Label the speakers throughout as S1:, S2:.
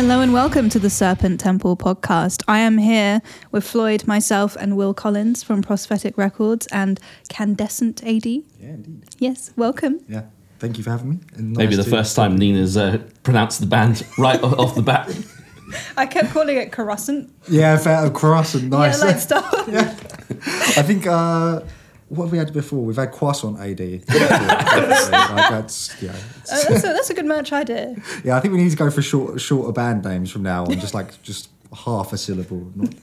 S1: Hello and welcome to the Serpent Temple podcast. I am here with Floyd, myself, and Wil Collins from Prosthetic Records and Candescent AD.
S2: Yeah, indeed.
S1: Yes, welcome.
S2: Yeah. Thank you for having me. And
S3: Maybe
S2: nice
S3: the first time Nina's uh, pronounced the band right off the bat.
S1: I kept calling it Coruscant.
S2: Yeah, fair of croissant. Nice.
S1: Yeah, like stuff.
S2: I think uh, what have we had before? We've had croissant AD. like that's yeah.
S1: Uh, that's, a, that's a good merch idea.
S2: Yeah, I think we need to go for short, shorter band names from now on. Just like just half a syllable. Not,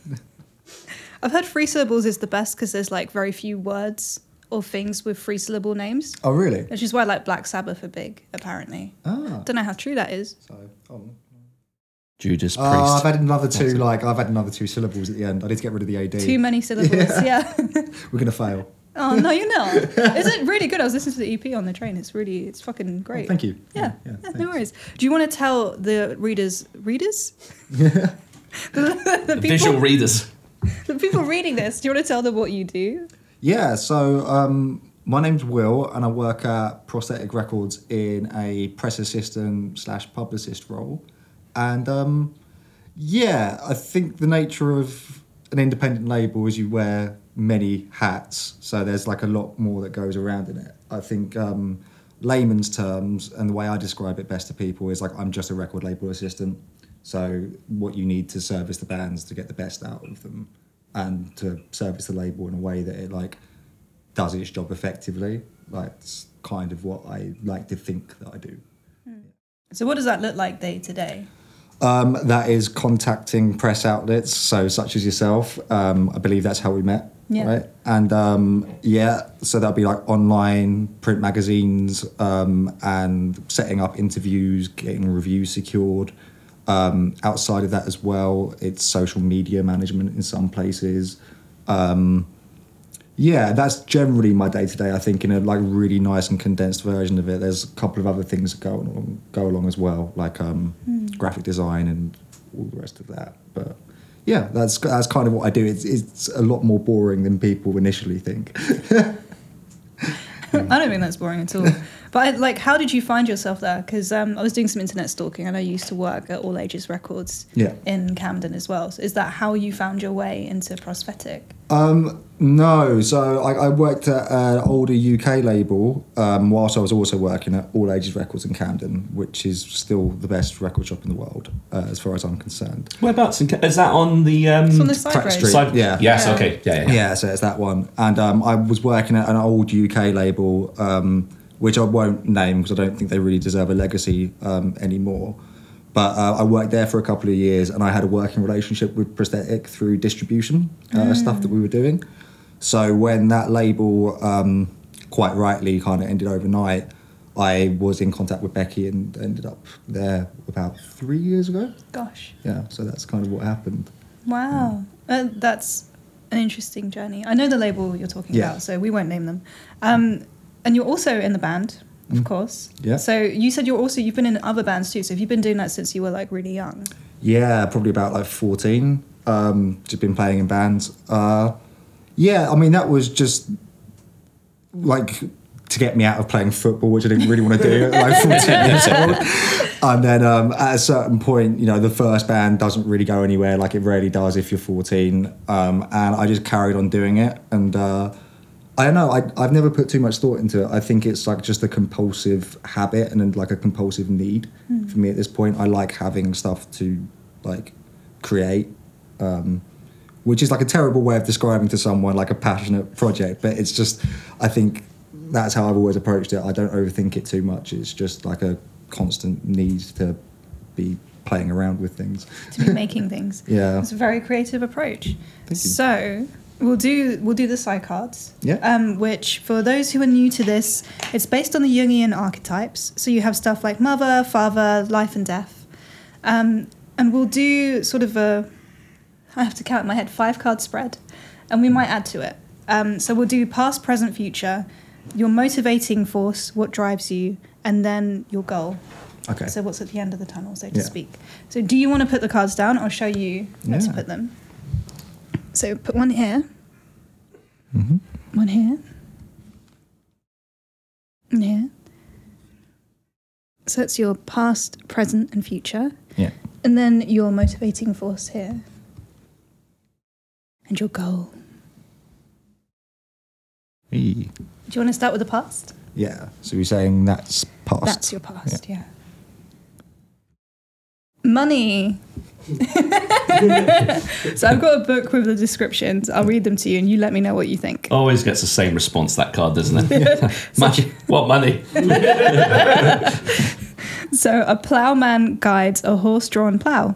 S1: I've heard three syllables is the best because there's like very few words or things with three syllable names,
S2: oh really?
S1: which is why like Black Sabbath are big, apparently.
S2: Ah.
S1: Don't know how true that is.
S2: So, oh.
S3: Judas Priest.
S2: Oh, I've had another two. Like I've had another two syllables at the end. I need to get rid of the AD.
S1: Too many syllables. Yeah.
S2: We're gonna fail.
S1: Oh no, you're not. Is it really good? I was listening to the EP on the train. It's really, it's fucking great.
S2: Oh, thank you.
S1: Yeah,
S2: yeah,
S1: yeah, no worries. Do you want to tell the readers, readers, the, the people,
S3: Visual readers.
S1: the people reading this? Do you want to tell them what you do?
S2: Yeah, so um, my name's Wil, and I work at Prosthetic Records in a press assistant slash publicist role. And um, yeah, I think the nature of an independent label is you wear many hats, so there's like a lot more that goes around in it. I think um, layman's terms and the way I describe it best to people is like I'm just a record label assistant. So what you need to service the bands to get the best out of them and to service the label in a way that it like does its job effectively. Like it's kind of what I like to think that I do.
S1: So, what does that look like day to day?
S2: Um, that is contacting press outlets, so such as yourself. Um, I believe that's how we met,
S1: Yeah.
S2: right? And um, yeah, so that'll be like online print magazines um, and setting up interviews, getting reviews secured. Um, outside of that as well, it's social media management in some places. Um, yeah, that's generally my day to day. I think in a like really nice and condensed version of it. There's a couple of other things that go along, go along as well, like um, graphic design and all the rest of that. But yeah, that's that's kind of what I do. It's it's a lot more boring than people initially think.
S1: I don't think that's boring at all. But I, like, how did you find yourself there? Because um, I was doing some internet stalking, and I used to work at All Ages Records
S2: Yeah.
S1: in Camden as well. So is that how you found your way into prosthetic?
S2: Um, no, so I, I worked at an older UK label um, whilst I was also working at All Ages Records in Camden, which is still the best record shop in the world, uh, as far as I'm concerned.
S3: Whereabouts? In, is that on the. Um,
S1: It's on the side road.
S2: Street.
S3: side?
S2: Yeah.
S3: Yes,
S1: Yeah.
S3: okay. Yeah, yeah.
S2: Yeah, so it's that one. And um, I was working at an old UK label, um, which I won't name because I don't think they really deserve a legacy um, anymore. But uh, I worked there for a couple of years and I had a working relationship with Prosthetic through distribution uh, stuff that we were doing. So when that label, um, quite rightly, kind of ended overnight, I was in contact with Becky and ended up there about three years ago.
S1: Gosh.
S2: Yeah, so that's kind of what happened.
S1: Wow, uh, that's an interesting journey. I know the label you're talking
S2: Yeah.
S1: about, so we won't name them. Um, and you're also in the band, of course.
S2: Mm. Yeah.
S1: So you said you're also you've been in other bands too. So have you been doing that since you were like really young?
S2: Yeah, probably about like 14. Um, just been playing in bands. Uh, yeah, I mean, that was just like to get me out of playing football, which I didn't really want to do at like 14 years old. And then um, at a certain point, you know, the first band doesn't really go anywhere like it rarely does if you're 14. Um, and I just carried on doing it. And uh, I don't know, I, I've never put too much thought into it. I think it's like just a compulsive habit and then like a compulsive need for me at this point. I like having stuff to like create, um, which is like a terrible way of describing to someone like a passionate project, but it's just, I think that's how I've always approached it. I don't overthink it too much. It's just like a constant need to be playing around with things.
S1: to be making things.
S2: Yeah.
S1: It's a very creative approach. So we'll do we'll do the Psycards.
S2: Yeah.
S1: Um, which for those who are new to this, it's based on the Jungian archetypes. So you have stuff like mother, father, life and death. Um, and we'll do sort of a I have to count in my head five card spread, and we might add to it. Um, so we'll do past, present, future, your motivating force, what drives you, and then your goal.
S2: Okay.
S1: So what's at the end of the tunnel, so to
S2: Yeah.
S1: speak. So do you want to put the cards down? I'll show you where to put them. So put one here,
S2: Mhm.
S1: one here, and here. So it's your past, present, and future.
S2: Yeah.
S1: And then your motivating force here. And your goal.
S2: Eee.
S1: Do you want to start with the past?
S2: Yeah. So you're saying that's past.
S1: That's your past, yeah. Money. so I've got a book with the descriptions. I'll read them to you and you let me know what you think.
S3: Always gets the same response, that card, doesn't it? money. What money?
S1: So a ploughman guides a horse-drawn plough.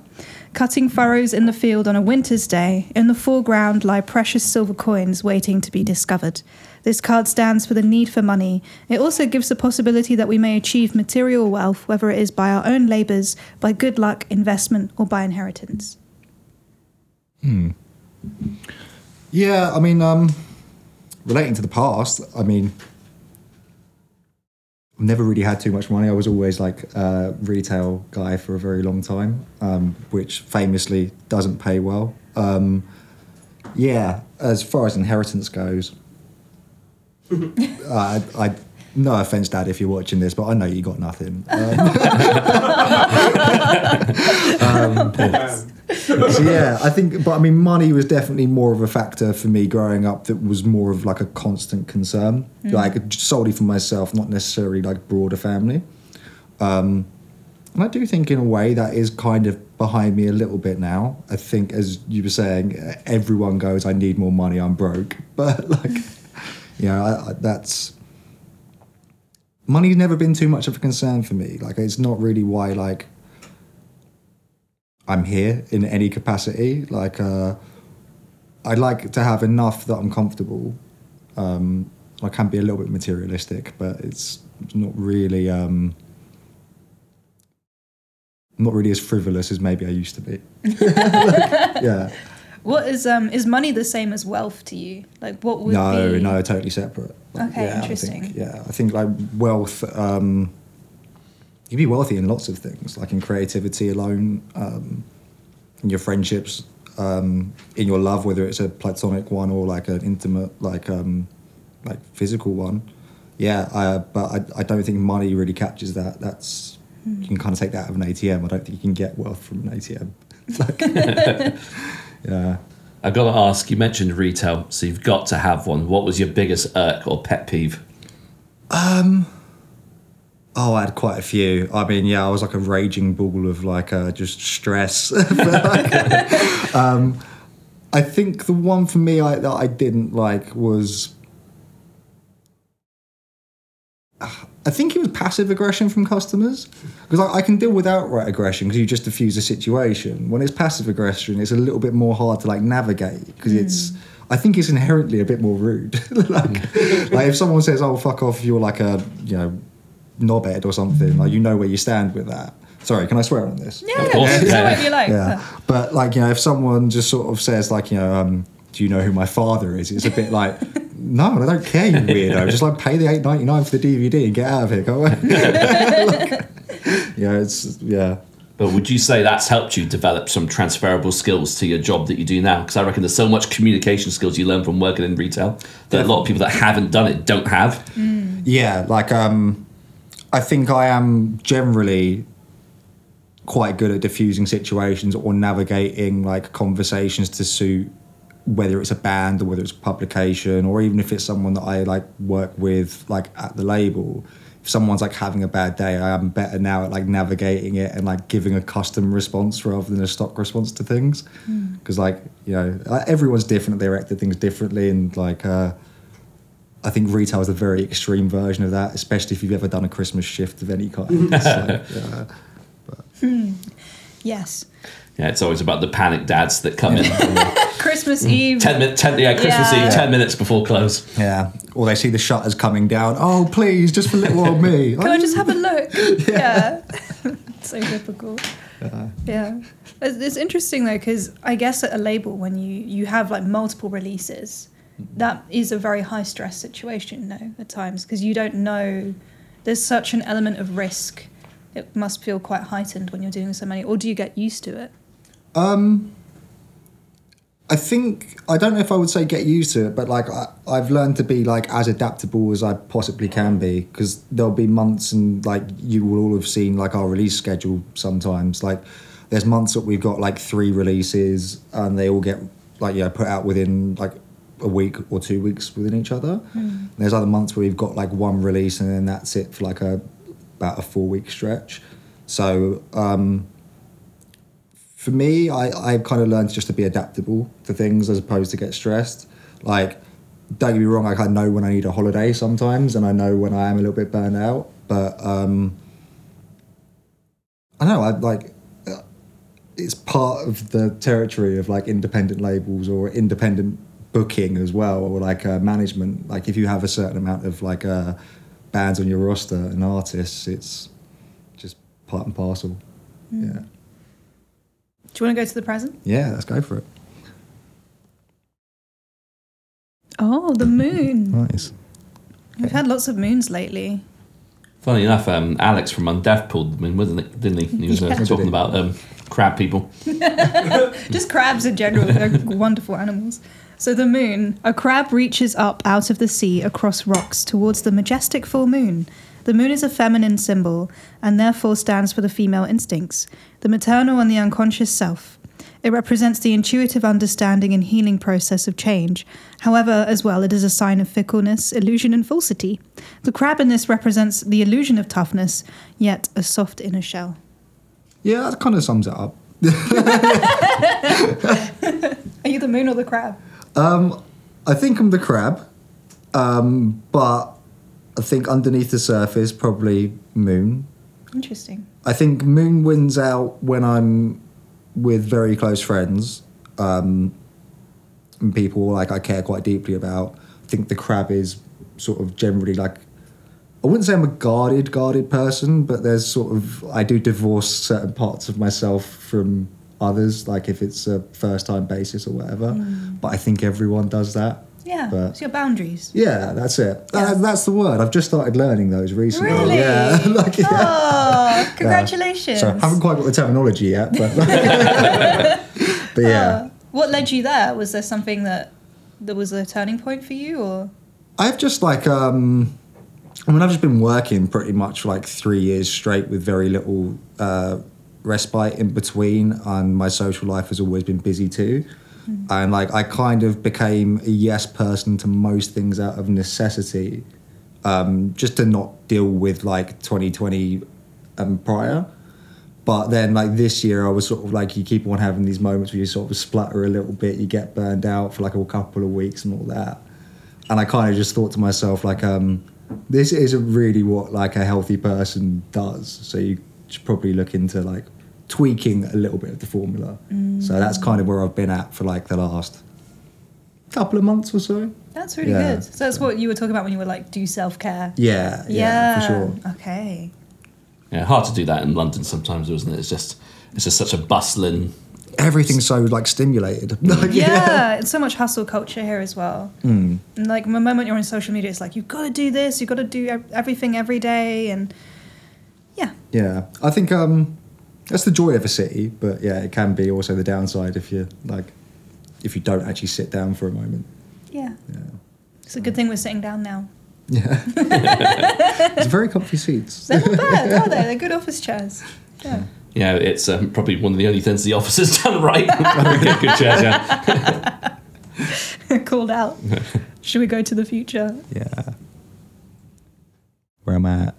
S1: Cutting furrows in the field on a winter's day, in the foreground lie precious silver coins waiting to be discovered. This card stands for the need for money. It also gives the possibility that we may achieve material wealth, whether it is by our own labours, by good luck, investment, or by inheritance. Hmm.
S2: Yeah, I mean, um, relating to the past, I mean, I've never really had too much money. I was always like a retail guy for a very long time, um, which famously doesn't pay well. Um, yeah, as far as inheritance goes, I, I, no offense, Dad, if you're watching this, but I know you got nothing. Um, so yeah, I think, but I mean, money was definitely more of a factor for me growing up. That was more of like a constant concern, like solely for myself, not necessarily like broader family. Um, and I do think, in a way, that is kind of behind me a little bit now. I think, as you were saying, everyone goes, "I need more money. I'm broke," but like, know, I, I, that's money's never been too much of a concern for me. Like, it's not really why like I'm here in any capacity. Like, uh, I like to have enough that I'm comfortable. Um, I can be a little bit materialistic, but it's not really, um, not really as frivolous as maybe I used to be. Like, yeah.
S1: What is um is money the same as wealth to you? Like what would
S2: No,
S1: be
S2: no, totally separate.
S1: Okay,
S2: yeah, I
S1: interesting.
S2: think, yeah, I think like wealth. Um, you can be wealthy in lots of things, like in creativity alone, um, in your friendships, um, in your love, whether it's a platonic one or like an intimate, like um, like physical one. Yeah, uh, but I, I don't think money really captures that. That's
S1: Hmm.
S2: you can kind of take that out of an ATM. I don't think you can get wealth from an ATM. Like, yeah.
S3: I've got to ask, you mentioned retail, so you've got to have one. What was your biggest irk or pet peeve? Um.
S2: Oh, I had quite a few. I mean, yeah, I was like a raging ball of like uh, just stress. Like, um, I think the one for me I, that I didn't like was. I think it was passive aggression from customers because I, I can deal with outright aggression because you just diffuse a situation. When it's passive aggression, it's a little bit more hard to like navigate because it's. I think it's inherently a bit more rude. like, like if someone says, "Oh, fuck off," you're like a you know knobhead or something. Like you know where you stand with that. Sorry, can I swear on this?
S1: Yeah,
S3: Of course,
S1: yeah,
S3: yeah.
S1: you like.
S2: Yeah, but like you know, if someone just sort of says like you know, um, do you know who my father is? It's a bit like, no, I don't care, you weirdo. Just like pay the eight ninety nine for the DVD and get out of here, can't we? like, yeah, it's yeah.
S3: But would you say that's helped you develop some transferable skills to your job that you do now? Because I reckon there's so much communication skills you learn from working in retail that a lot of people that haven't done it don't have.
S2: Yeah, like um, I think I am generally quite good at diffusing situations or navigating like conversations to suit whether it's a band or whether it's a publication or even if it's someone that I like work with like at the label. If someone's like having a bad day, I am better now at like navigating it and like giving a custom response rather than a stock response to things. Hmm. Because like you know, like, everyone's different. They react to things differently, and like. uh I think retail is a very extreme version of that, especially if you've ever done a Christmas shift of any kind. Like, uh, yeah.
S1: Yes.
S3: Yeah, it's always about the panic dads that come in mm.
S1: Christmas Eve.
S3: 10 minutes, yeah, Christmas
S1: Yeah.
S3: Eve, 10 minutes before close.
S2: yeah. Or they see the shutters coming down. Oh, please, just for little old me.
S1: Can I just have a look? Yeah. so typical. Yeah. It's, it's interesting though, because I guess at a label, when you, you have like multiple releases, that is a very high stress situation, no, at times, because you don't know. There's such an element of risk. It must feel quite heightened when you're doing so many. Or do you get used to it?
S2: Um, I think I don't know if I would say get used to it, but like I, I've learned to be like as adaptable as I possibly can be because there'll be months and like you will all have seen like our release schedule sometimes. Like there's months that we've got like three releases and they all get like yeah put out within like a week or two weeks within each other. Hmm. There's other months where we've got like one release and then that's it for like a about a four week stretch. So um, for me, I, I've kind of learned just to be adaptable to things as opposed to get stressed. Like, don't get me wrong, I know when I need a holiday sometimes, and I know when I am a little bit burned out. But um, I know, I like uh, it's part of the territory of like independent labels or independent booking as well, or like uh, management. Like if you have a certain amount of like uh, bands on your roster and artists, it's just part and parcel. Yeah.
S1: Do you want to go to the present?
S2: Yeah, let's go for it.
S1: Oh, the moon.
S2: Nice.
S1: We've had lots of moons lately.
S3: Funny enough, um, Alex from Undeath pulled them in, wasn't it? Didn't he? He was uh,
S1: Yeah.
S3: talking about um, crab people.
S1: Just crabs in general, they're wonderful animals. So, the moon. A crab reaches up out of the sea across rocks towards the majestic full moon. The moon is a feminine symbol and therefore stands for the female instincts, the maternal and the unconscious self. It represents the intuitive understanding and healing process of change. However, as well, it is a sign of fickleness, illusion, and falsity. The crab in this represents the illusion of toughness, yet a soft inner shell.
S2: Yeah, that kind of sums it up.
S1: Are you the moon or the crab?
S2: Um, I think I'm the crab, um, but I think underneath the surface, probably moon.
S1: Interesting.
S2: I think moon wins out when I'm with very close friends um, and people like I care quite deeply about. I think the crab is sort of generally like I wouldn't say I'm a guarded guarded person, but there's sort of I do divorce certain parts of myself from others, like if it's a first time basis or whatever. But I think everyone does that.
S1: Yeah,
S2: But-
S1: it's your boundaries.
S2: Yeah, that's it.
S1: Yeah.
S2: That, that's the word. I've just started learning those recently.
S1: Really?
S2: Yeah. like, yeah.
S1: Oh, congratulations.
S2: So I haven't quite got the terminology yet, but but yeah,
S1: Uh, what led you there? Was there something that that was a turning point for you, or
S2: I've just like um, I mean I've just been working pretty much like three years straight with very little uh, respite in between, and my social life has always been busy too. And like I kind of became a yes person to most things out of necessity, um, just to not deal with like 2020 and prior. But then, like this year, I was sort of like you keep on having these moments where you sort of splutter a little bit, you get burned out for like a couple of weeks and all that. And I kind of just thought to myself, like, um, this isn't really what like a healthy person does. So you should probably look into like tweaking a little bit of the formula. So that's kind of where I've been at for like the last couple of months or so.
S1: that's really
S2: Yeah.
S1: good. So that's what you were talking about when you were like, do self care.
S2: Yeah, yeah, for sure.
S1: Okay.
S3: Yeah, hard to do that in London sometimes, isn't it? It's just it's just such a bustling.
S2: Everything's so like stimulated. Like,
S1: Yeah, it's so much hustle culture here as well.
S2: Mm.
S1: And like the moment you're on social media, it's like you've got to do this, you've got to do everything every day, and yeah,
S2: Yeah, I think um, that's the joy of a city, but yeah, it can be also the downside if you like if you don't actually sit down for a moment.
S1: yeah.
S2: Yeah,
S1: It's a good thing we're sitting down now.
S2: yeah. it's very comfy seats.
S1: They're not bad, are they? They're good office chairs. Yeah.
S3: Yeah, it's um, probably one of the only things the office has done right. Get good chairs, yeah.
S1: Called out. Should we go to the future?
S2: Yeah. Where am I at?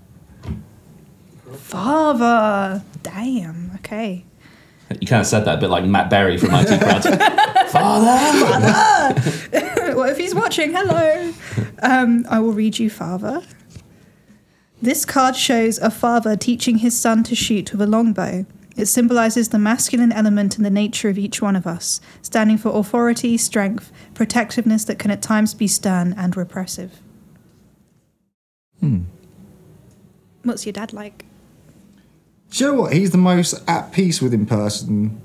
S1: Father. Damn. Okay.
S3: You kind of said that a bit like Matt Berry from IT Crowd. Father!
S1: well, if he's watching, hello. Um, I will read you, Father. This card shows a father teaching his son to shoot with a longbow. It symbolizes the masculine element in the nature of each one of us, standing for authority, strength, protectiveness that can at times be stern and repressive.
S2: Hmm.
S1: What's your dad like?
S2: Do you know what? He's the most at peace with him person,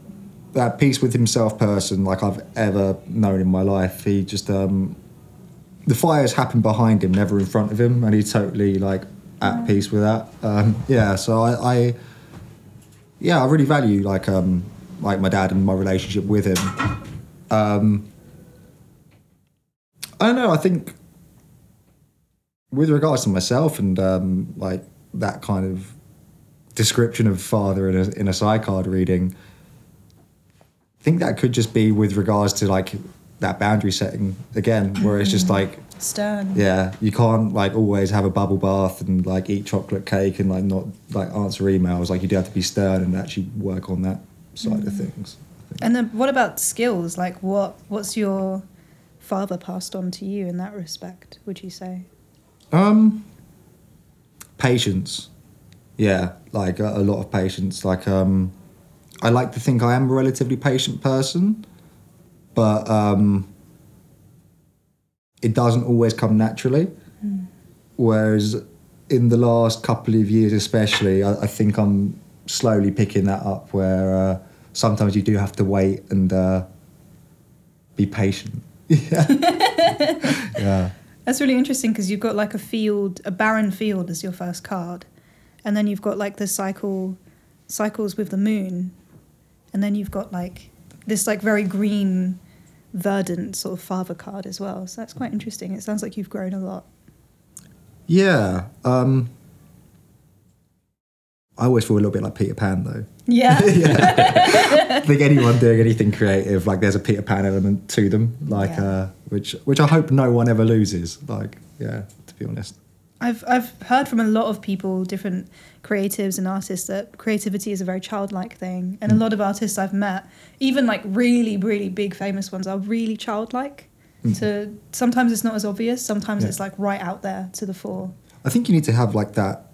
S2: at peace with himself person like I've ever known in my life. He just um, the fires happen behind him, never in front of him, and he's totally like at peace with that. Um, yeah, so I, I, yeah, I really value like um, like my dad and my relationship with him. Um, I don't know. I think with regards to myself and um, like that kind of description of father in a, in a card reading, I think that could just be with regards to like that boundary setting again, where it's just like
S1: Stern.
S2: yeah, you can't like always have a bubble bath and like eat chocolate cake and like not like answer emails. Like you do have to be stern and actually work on that side of things.
S1: And then what about skills? Like what what's your father passed on to you in that respect, would you say?
S2: Um, patience. Yeah, like a, a lot of patience. Like um, I like to think I am a relatively patient person, but um, it doesn't always come naturally. Whereas in the last couple of years, especially, I, I think I'm slowly picking that up. Where uh, sometimes you do have to wait and uh, be patient. Yeah. yeah.
S1: That's really interesting because you've got like a field, a barren field as your first card, and then you've got like the cycle, cycles with the moon, and then you've got like this like very green, verdant sort of father card as well. So that's quite interesting. It sounds like you've grown a lot.
S2: Yeah. Um, I always feel a little bit like Peter Pan though.
S1: Yeah. yeah.
S2: I think anyone doing anything creative, like there's a Peter Pan element to them, like
S1: Yeah.
S2: uh, which which I hope no one ever loses. Like, yeah, to be honest.
S1: I've I've heard from a lot of people, different creatives and artists, that creativity is a very childlike thing, and a lot of artists I've met, even like really really big famous ones, are really childlike. To sometimes it's not as obvious, sometimes
S2: Yeah.
S1: it's like right out there to the fore.
S2: I think you need to have like that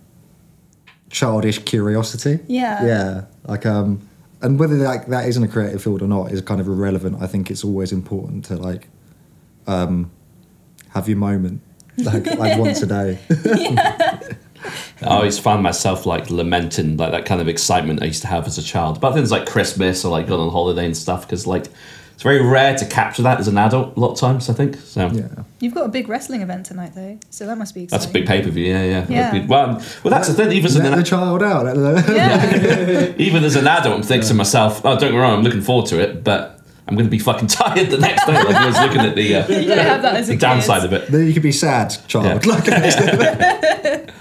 S2: childish curiosity.
S1: Yeah.
S2: Yeah. Like um and whether like that isn't a creative field or not is kind of irrelevant. I think it's always important to like um have your moment. Like like once a day.
S3: I always find myself like lamenting like that kind of excitement I used to have as a child about things like Christmas or like going on holiday and stuff because like it's very rare to capture that as an adult a lot of times I think so
S2: yeah.
S1: You've got a big wrestling event tonight though, so that must be exciting.
S3: that's a big pay per view yeah yeah
S1: Yeah.
S3: well well that's the thing even as
S2: Let the
S3: an,
S2: child out.
S1: Yeah.
S3: even as an adult I'm thinking to myself oh don't get me wrong I'm looking forward to it but I'm going to be fucking tired the next day like I was looking at the uh,
S1: you don't have that as a
S3: the downside of it
S2: Then you could be sad, child.
S3: Yeah.
S2: Like,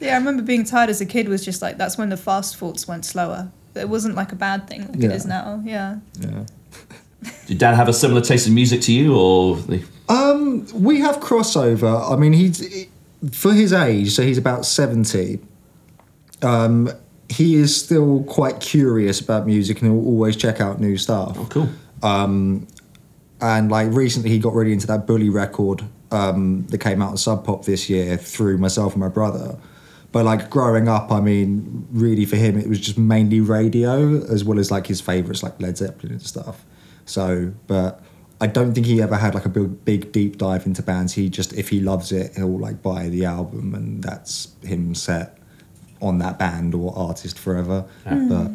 S1: Yeah, I remember being tired as a kid was just like that's when the fast thoughts went slower. It wasn't like a bad thing like it
S2: Yeah.
S1: is now. Yeah.
S2: yeah.
S3: did dad have a similar taste in music to you or
S2: Um, we have crossover. I mean, he's for his age, so he's about seventy. Um, he is still quite curious about music and he'll always check out new stuff.
S3: oh cool
S2: And like recently, he got really into that Bully record um, that came out on Sub Pop this year through myself and my brother. But like growing up, I mean, really for him, it was just mainly radio as well as like his favorites like Led Zeppelin and stuff. So, but I don't think he ever had like a big, big deep dive into bands. He just, if he loves it, he'll like buy the album and that's him set on that band or artist forever. But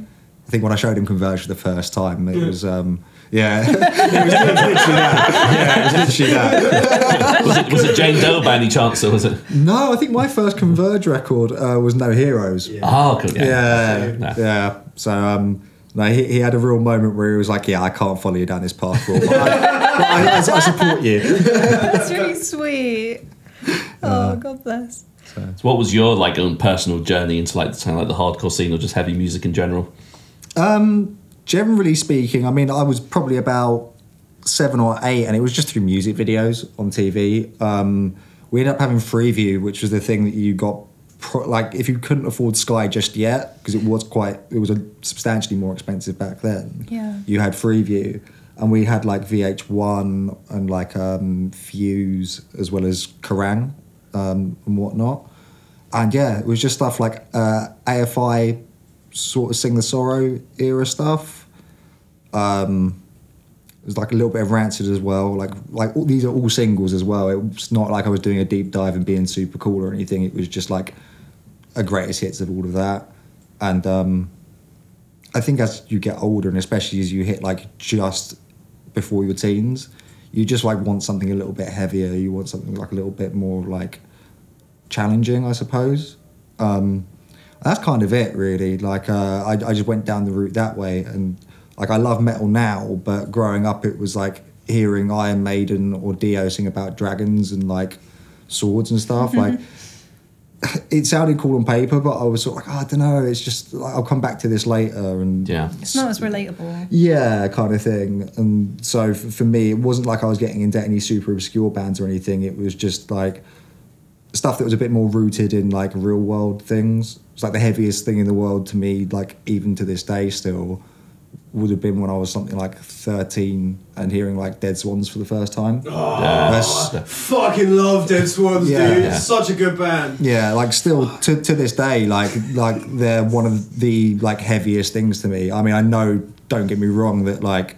S2: I think when I showed him Converge for the first time, it was, um, yeah, it was literally that. Yeah, it was literally that.
S3: was it, was it Jane Doe by any chance or was it
S2: No, I think my first Converge record uh, was No Heroes. Yeah,
S3: oh cool
S2: yeah.
S3: Yeah.
S2: yeah. So um, no, he, he had a real moment where he was like, "Yeah, I can't follow you down this path, Wil, but, I, but I, I, I support you."
S1: That's really sweet. Oh, God bless.
S3: So what was your like own personal journey into like the kind of like the hardcore scene or just heavy music in general?
S2: Generally speaking, I mean, I was probably about seven or eight, and it was just through music videos on TV. Um, we ended up having Freeview, which was the thing that you got. Pro- like, if you couldn't afford Sky just yet, because it was quite, it was a substantially more expensive back then.
S1: Yeah.
S2: You had Freeview, and we had like VH1 and like um, Fuse as well as Kerrang um, and whatnot. And yeah, it was just stuff like uh, AFI sort of Sing the Sorrow era stuff. Um, it was like a little bit of Rancid as well. Like like all, these are all singles as well. It's not like I was doing a deep dive and being super cool or anything. It was just like a greatest hits of all of that. And um, I think as you get older, and especially as you hit like just before your teens, you just like want something a little bit heavier. You want something like a little bit more like challenging, I suppose. Um, that's kind of it, really. Like uh, I, I just went down the route that way, and like I love metal now, but growing up it was like hearing Iron Maiden or Dio sing about dragons and like swords and stuff. Like it sounded cool on paper, but I was sort of like, oh, I don't know. It's just like, I'll come back to this later and
S3: Yeah.
S1: It's not as relatable.
S2: yeah, kind of thing. And so f- for me, it wasn't like I was getting into any super obscure bands or anything. It was just like stuff that was a bit more rooted in like real world things. It's like the heaviest thing in the world to me, like even to this day still, would have been when I was something like 13 and hearing like Dead Swans for the first time. Oh, That's-
S4: Fucking love Dead Swans,
S2: Yeah.
S4: dude.
S3: Yeah.
S4: Such a good band.
S2: yeah, like still to, to this day, like like they're one of the like heaviest things to me. I mean, I know, don't get me wrong, that like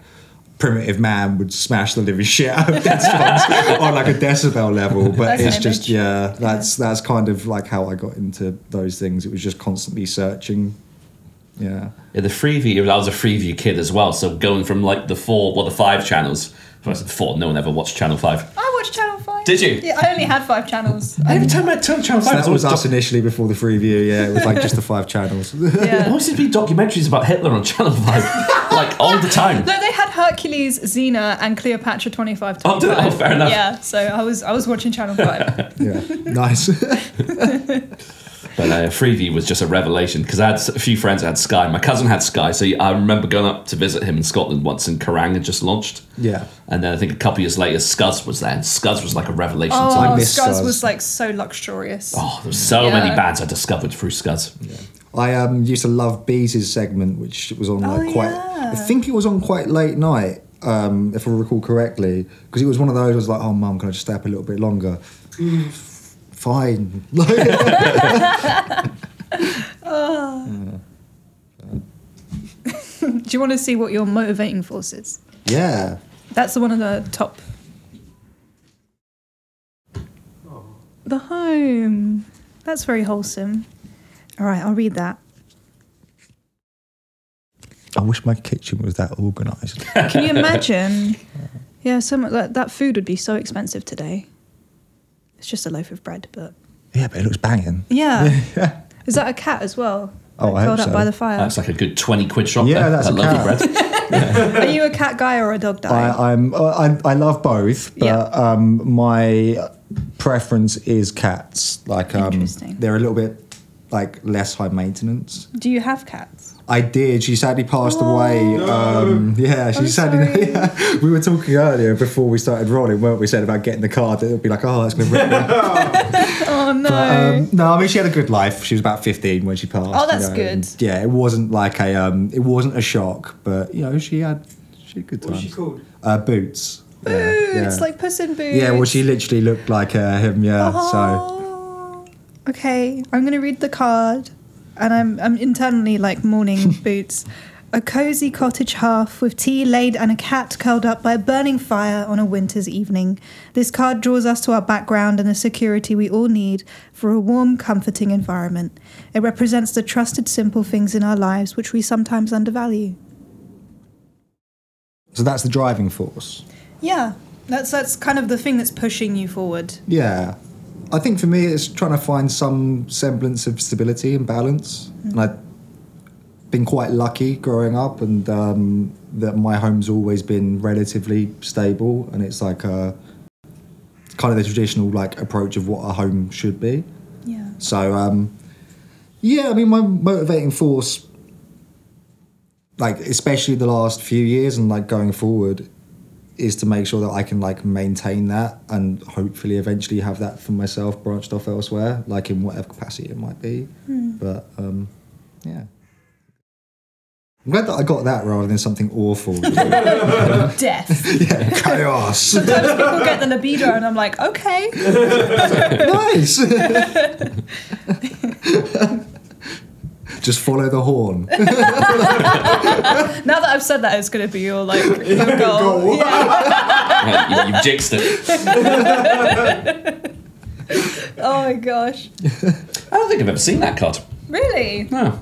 S2: primitive man would smash the living shit out of Dead Swans on like a decibel level, but
S1: That's
S2: it's just yeah, that's that's kind of like how I got into those things. It was just constantly searching. Yeah.
S3: Yeah, the Freeview, I was a Freeview kid as well, so going from like the four, well, the five channels. I said four, no one ever watched Channel 5.
S1: I watched Channel 5.
S3: Did you?
S1: Yeah, I only had five channels.
S3: Every time I turn Channel 5,
S2: So that was
S3: always
S2: us
S3: doc-
S2: initially before the free view. Yeah, it was like just the five channels.
S1: Yeah.
S3: always seems to be documentaries about Hitler on Channel 5, like all the time.
S1: No, they had Hercules, Xena, and Cleopatra 25.
S3: Oh, did? Oh, fair enough.
S1: Yeah, so I was I was watching Channel 5.
S2: yeah, nice.
S3: But uh, Freeview was just a revelation because I had a few friends that had Sky. My cousin had Sky, so I remember going up to visit him in Scotland once, and Kerrang had just launched.
S2: yeah.
S3: And then I think a couple years later, Scuzz was there, and Scuzz was like a revelation to
S1: Oh,
S3: me.
S2: miss
S1: Scuzz
S2: Scuzz.
S1: was like so luxurious.
S3: Oh, there were so
S1: Yeah.
S3: many bands I discovered through Scuzz.
S2: I um, used to love Bees' segment, which was on like
S1: Oh,
S2: quite.
S1: yeah.
S2: I think it was on quite late night, um, if I recall correctly, because it was one of those. I was like, "Oh, mum, can I just stay up a little bit longer?" F- Fine.
S1: Do you want to see what your motivating force is?
S2: yeah.
S1: That's the one at the top. The home. That's very wholesome. All right, I'll read that.
S2: I wish my kitchen was that organised.
S1: Can you imagine? Yeah, some that, that food would be so expensive today. It's just a loaf of bread, but
S2: yeah, but it looks banging.
S1: yeah. Is that a cat as well?
S2: Oh, I
S1: curled
S2: hope
S1: up
S2: so.
S1: by the fire.
S3: That's like a good 20 quid shop
S2: Yeah,
S3: there.
S2: that's
S3: that
S2: a
S3: lovely
S2: cat.
S3: bread.
S1: Are you a cat guy or a dog guy?
S2: I, I'm uh, I, I love both, but
S1: Yeah.
S2: um, my preference is cats. Like um,
S1: Interesting.
S2: they're a little bit like less high maintenance.
S1: Do you have cats?
S2: I did. She sadly passed away.
S4: No.
S2: Um, yeah, she
S1: I'm
S2: sadly. Yeah. We were talking earlier before we started rolling, weren't we? Said about getting the card. It would be like, oh, that's going to rip me.
S1: Oh no.
S2: um, no, I mean she had a good life. She was about fifteen when she passed.
S1: Oh, that's
S2: you know,
S1: good.
S2: and, yeah, it wasn't like a um, it wasn't a shock, but you know she had she had good
S4: What's she called?
S2: Uh, boots. Yeah,
S1: boots,
S2: yeah.
S1: like Puss in Boots.
S2: Yeah, well, she literally looked like uh, him. Yeah, so
S1: Oh. Okay, I'm gonna read the card, and I'm I'm internally like mourning Boots. A cozy cottage hearth with tea laid and a cat curled up by a burning fire on a winter's evening. This card draws us to our background and the security we all need for a warm, comforting environment. It represents the trusted, simple things in our lives which we sometimes undervalue.
S2: so that's the driving force.
S1: Yeah, that's that's kind of the thing that's pushing you forward.
S2: Yeah, I think for me it's trying to find some semblance of stability and balance, and I've been quite lucky growing up, and um, that my home's always been relatively stable, and it's like a kind of the traditional like approach of what a home should be.
S1: Yeah.
S2: So um, yeah, I mean my motivating force, like especially the last few years and like going forward, is to make sure that I can like maintain that and hopefully eventually have that for myself branched off elsewhere, like in whatever capacity it might be. But um, yeah. I'm glad that I got that rather than something awful.
S1: Death.
S2: yeah, chaos.
S1: Sometimes people get the libido, and I'm like, okay.
S2: nice. Just follow the horn.
S1: Now that I've said that, it's going to be your like your goal.
S2: Goal.
S1: Yeah.
S3: Yeah, you, you've jinxed it.
S1: Oh my gosh.
S3: I don't think I've ever seen that card.
S1: Really?
S3: No.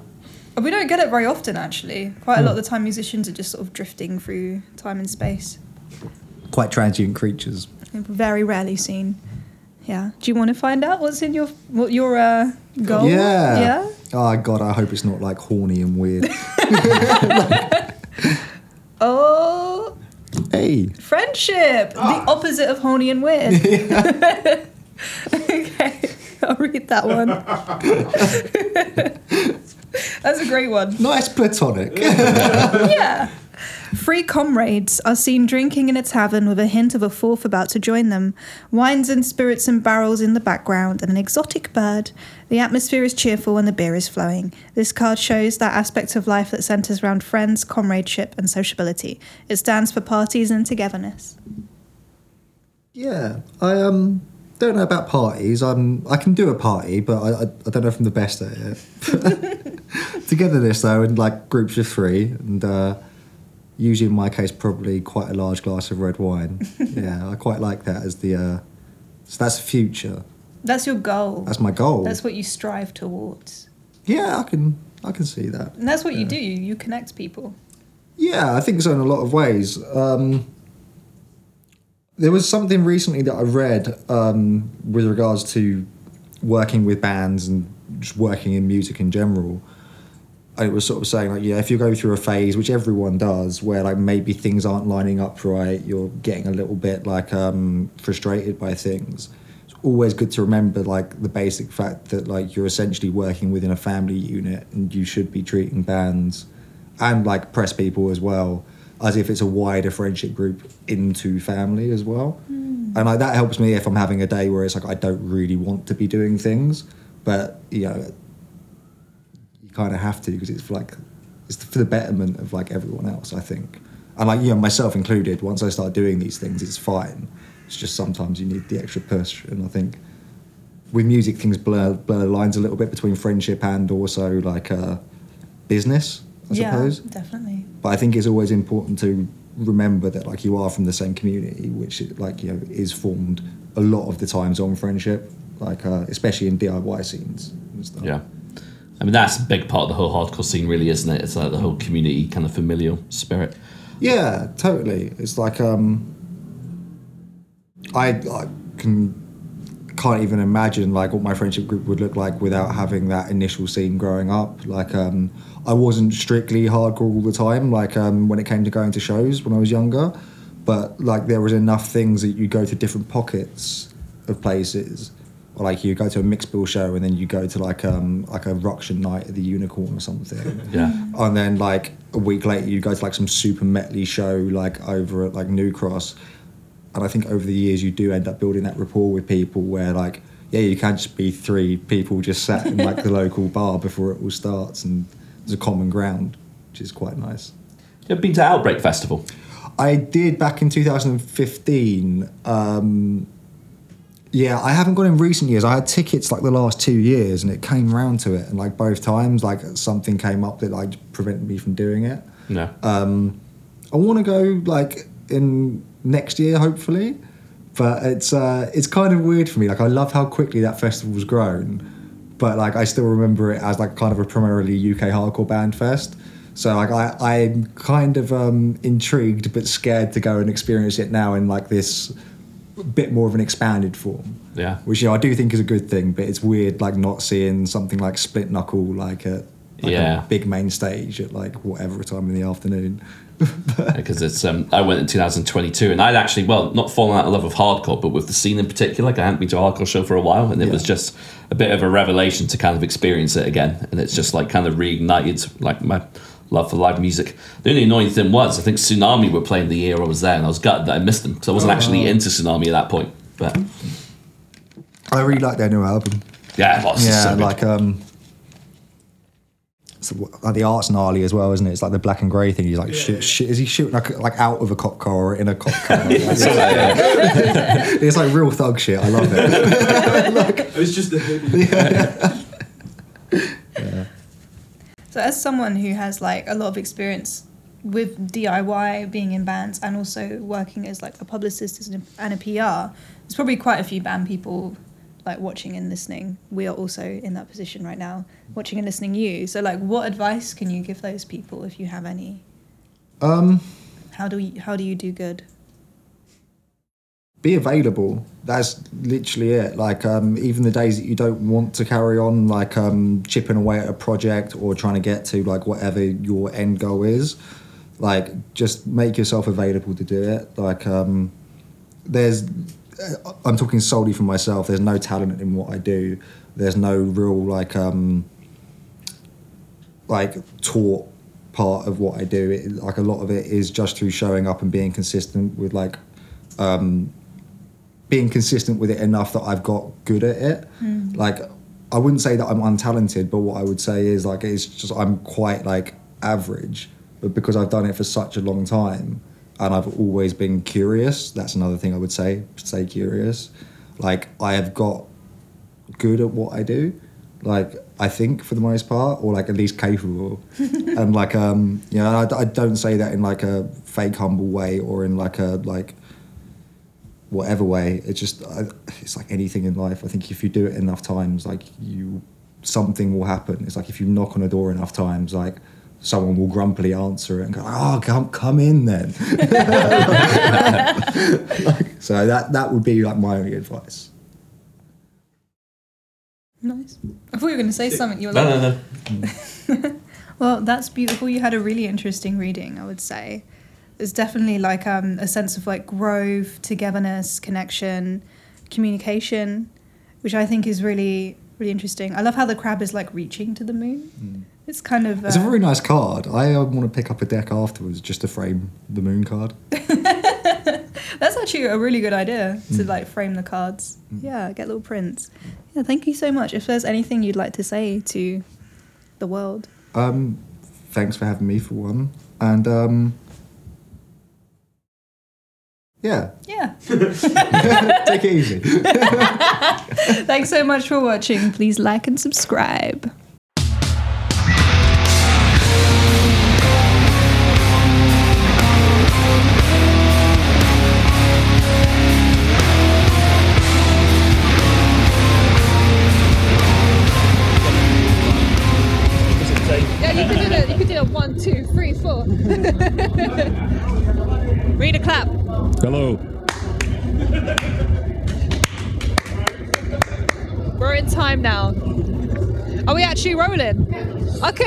S1: We don't get it very often, actually. Quite a lot of the time, musicians are just sort of drifting through time and space.
S2: Quite transient creatures.
S1: Very rarely seen. Yeah. Do you want to find out what's in your what your uh, goal?
S2: Yeah.
S1: Yeah.
S2: Oh God, I hope it's not like horny and weird.
S1: Oh,
S2: Hey.
S1: friendship.
S4: Ah.
S1: The opposite of horny and weird. okay, I'll read that one. That's a great one.
S2: Nice platonic.
S1: yeah. Three comrades are seen drinking in a tavern with a hint of a fourth about to join them. Wines and spirits and barrels in the background, and an exotic bird. The atmosphere is cheerful and the beer is flowing. This card shows that aspect of life that centres around friends, comradeship, and sociability. It stands for parties and togetherness.
S2: yeah, I um don't know about parties. I'm I can do a party, but I I, I don't know if I'm the best at it. Togetherness though, in like groups of three, and uh, usually in my case, probably quite a large glass of red wine. yeah, I quite like that as the. Uh, so that's the future.
S1: That's your goal.
S2: That's my goal.
S1: That's what you strive towards.
S2: yeah, I can I can see that.
S1: And that's what you do. You, you connect people.
S2: Yeah, I think so in a lot of ways. Um, there was something recently that I read um, with regards to working with bands and just working in music in general. And it was sort of saying like, yeah, if you go through a phase, which everyone does, where like maybe things aren't lining up right, you're getting a little bit like um, frustrated by things. It's always good to remember like the basic fact that like you're essentially working within a family unit, and you should be treating bands and like press people as well as if it's a wider friendship group into family as well and like that helps me if i'm having a day where it's like i don't really want to be doing things but you know you kind of have to because it's like it's for the betterment of like everyone else i think and like you know myself included once i start doing these things it's fine it's just sometimes you need the extra push and i think with music things blur blur lines a little bit between friendship and also like uh business i
S1: yeah,
S2: suppose
S1: definitely.
S2: but I think it's always important to remember that like you are from the same community, which like you know is formed a lot of the times on friendship, like uh, especially in DIY scenes and stuff.
S3: Yeah. I mean, that's a big part of the whole hardcore scene, really, isn't it? It's like the whole community kind of familial spirit.
S2: Yeah, totally. It's like um, I, I can can't even imagine like what my friendship group would look like without having that initial scene growing up. Like um, I wasn't strictly hardcore all the time. Like um, when it came to going to shows when I was younger, but like there was enough things that you go to different pockets of places. Or like you go to a mixed bill show and then you go to like um like a Ruction night at the Unicorn or something.
S3: Yeah.
S2: And then like a week later, you go to like some super metally show like over at like New Cross. And I think over the years, you do end up building that rapport with people where like, yeah, you can't just be three people just sat in like the local bar before it all starts, and there's a common ground, which is quite nice.
S3: You ever been to Outbreak Festival?
S2: I did back in 2015. Um, yeah, I haven't gone in recent years. I had tickets like the last two years, and it came round to it, and like both times, like something came up that like prevented me from doing it.
S3: No.
S2: Um, I want to go like in next year, hopefully, but it's uh, it's kind of weird for me. Like I love how quickly that festival's grown, but like I still remember it as like kind of a primarily UK hardcore band fest. So like I I'm kind of um, intrigued but scared to go and experience it now in like this bit more of an expanded form.
S3: Yeah.
S2: Which you know I do think is a good thing, but it's weird like not seeing something like Split Knuckle like at like
S3: Yeah.
S2: a big main stage at like whatever time in the afternoon.
S3: because it's um, I went in 2022 and I'd actually well not fallen out of love with hardcore but with the scene in particular like I hadn't been to a hardcore show for a while and it
S2: Yeah.
S3: was just a bit of a revelation to kind of experience it again and it's just like kind of reignited like my love for live music the only annoying thing was I think Tsunami were playing the year I was there and I was gutted that I missed them because I wasn't actually into Tsunami at that point but
S2: I really like their new album.
S3: yeah it was
S2: Yeah,
S3: so good.
S2: like um, so, like the art's gnarly as well, isn't it? It's like the black and grey thing. He's like, shoot, shoot, is he shooting like, like out of a cop car or in a cop car? it's like real thug shit. I love it.
S4: It's just the hoodie.
S1: So, as someone who has like a lot of experience with DIY, being in bands, and also working as like a publicist and a- PR, there's probably quite a few band people like watching and listening. We are also in that position right now, watching and listening you. So, like, what advice can you give those people if you have any?
S2: Um,
S1: How do you, how do you do good?
S2: Be available. That's literally it. Like um, even the days that you don't want to carry on, like um, chipping away at a project or trying to get to like whatever your end goal is. Like, just make yourself available to do it. Like, um, there's, uh, I'm talking solely for myself. There's no talent in what I do. There's no real like, um, like taught part of what I do. It, like a lot of it is just through showing up and being consistent with like, um, being consistent with it enough that I've got good at it. Like, I wouldn't say that I'm untalented, but what I would say is like it's just I'm quite like average. But because I've done it for such a long time, and I've always been curious. That's another thing I would say. Stay curious. Like I have got good at what I do. Like I think for the most part, or like at least capable. and like um, you know, I, I don't say that in like a fake humble way or in like a like whatever way. It's just I, it's like anything in life. I think if you do it enough times, like you something will happen. It's like if you knock on a door enough times, like someone will grumpily answer it and go, "Oh, come come in then." Like, so that that would be like my only advice.
S1: Nice. I thought you were going to say something. You were
S3: No,
S1: like,
S3: no, no.
S1: Well, that's beautiful. You had a really interesting reading, I would say. There's definitely like um, a sense of like growth, togetherness, connection, communication, which I think is really, really interesting. I love how the crab is like reaching to the moon. It's kind of. Uh,
S2: It's a very nice card. I uh, want to pick up a deck afterwards just to frame the moon card.
S1: That's actually a really good idea to like frame the cards. Yeah, get little prints. Yeah, thank you so much. If there's anything you'd like to say to the world.
S2: Um, thanks for having me for one, and um, yeah,
S1: Yeah.
S2: take it easy.
S1: Thanks so much for watching. Please like and subscribe.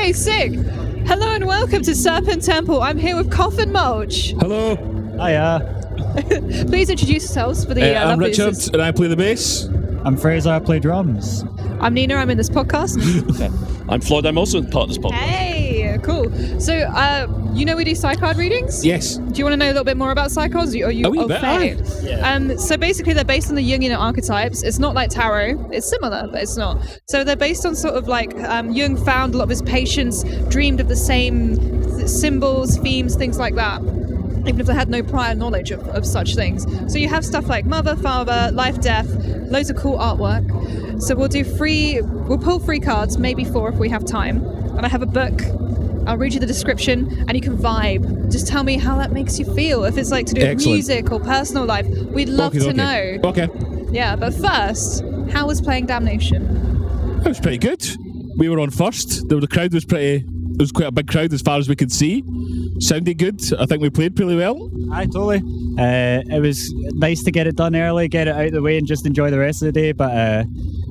S5: Okay, sick. Hello and welcome to Serpent Temple. I'm here with Coffin Mulch.
S6: Hello.
S7: Hiya,
S5: Please introduce yourselves for the
S6: Uh,
S5: uh,
S6: I'm
S5: lovely
S6: Richard,
S5: listeners.
S6: and I play the bass.
S7: I'm Fraser. I play drums.
S5: I'm Nina. I'm in this podcast.
S8: I'm Floyd. I'm also part of this podcast.
S5: hey, cool. So, uh, you know we do Psycard readings.
S6: Yes.
S5: Do you want to know a little bit more about Psycards? Are you
S6: A wee
S5: au fait?
S6: aye.
S5: Um, so basically, they're based on the Jungian archetypes. It's not like tarot. It's similar, but it's not. So they're based on sort of like um, Jung found a lot of his patients dreamed of the same th- symbols, themes, things like that. Even if they had no prior knowledge of, of such things. So you have stuff like mother, father, life, death, loads of cool artwork. So we'll do free, we'll pull free cards, maybe four if we have time. And I have a book I'll read you the description and you can vibe. Just tell me how that makes you feel. If it's like to do with
S6: Excellent.
S5: music or personal life, we'd love to know.
S6: Okay.
S5: Yeah, but first, how was playing Damnation?
S6: That was pretty good. We were on first. The, the crowd was pretty. It was quite a big crowd as far as we could see. Sounded good. I think we played pretty well.
S7: Hi, totally. Uh, it was nice to get it done early, get it out of the way, and just enjoy the rest of the day. But uh,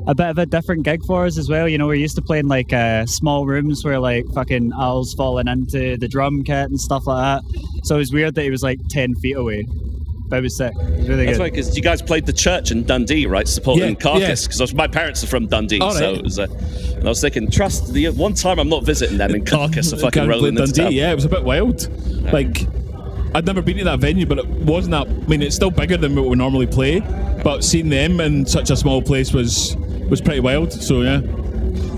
S7: a bit of a different gig for us as well. You know, we're used to playing like uh, small rooms where like fucking owls falling into the drum kit and stuff like that. So it was weird that he was like ten feet away. But it was sick. It was really
S8: That's
S7: good.
S8: right, because you guys played the church in Dundee, right? Supporting
S6: Yeah,
S8: Carcass,
S6: yeah.
S8: because my parents are from Dundee.
S6: All
S8: So
S6: right.
S8: it was, uh, and I was thinking, trust the one time I'm not visiting them in Carcass, I fucking
S6: Can't
S8: rolling into
S6: Dundee.
S8: town.
S6: Yeah, it was a bit wild. Like, I'd never been to that venue, but it wasn't that. I mean, it's still bigger than what we normally play, but seeing them in such a small place was was pretty wild. So yeah.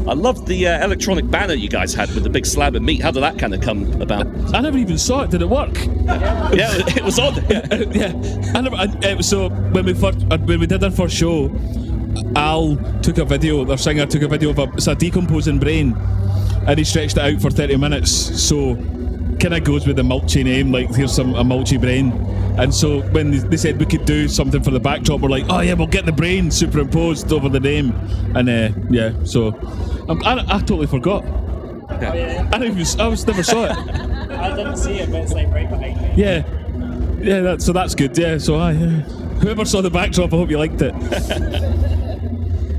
S8: I loved the uh, electronic banner you guys had with the big slab of meat. How did that kind of come about?
S6: I never even saw it. Did it work?
S8: yeah, it was on. Yeah.
S6: yeah. I never, I, so when we first uh, when we did our first show, Al took a video. Our singer took a video of a it's a decomposing brain, and he stretched it out for thirty minutes. So kind of goes with the mulchy name. Like here's some a mulchy brain. And so when they- said we could do something for the backdrop, we're like, oh yeah, we'll get the brain superimposed over the name, and uh, yeah. So um, I, I totally forgot. I don't even, I was never saw it.
S7: I didn't see it, but it's like right behind me.
S6: Yeah, yeah. That, so that's good. Yeah. So I, yeah. whoever saw the backdrop, I hope you liked it.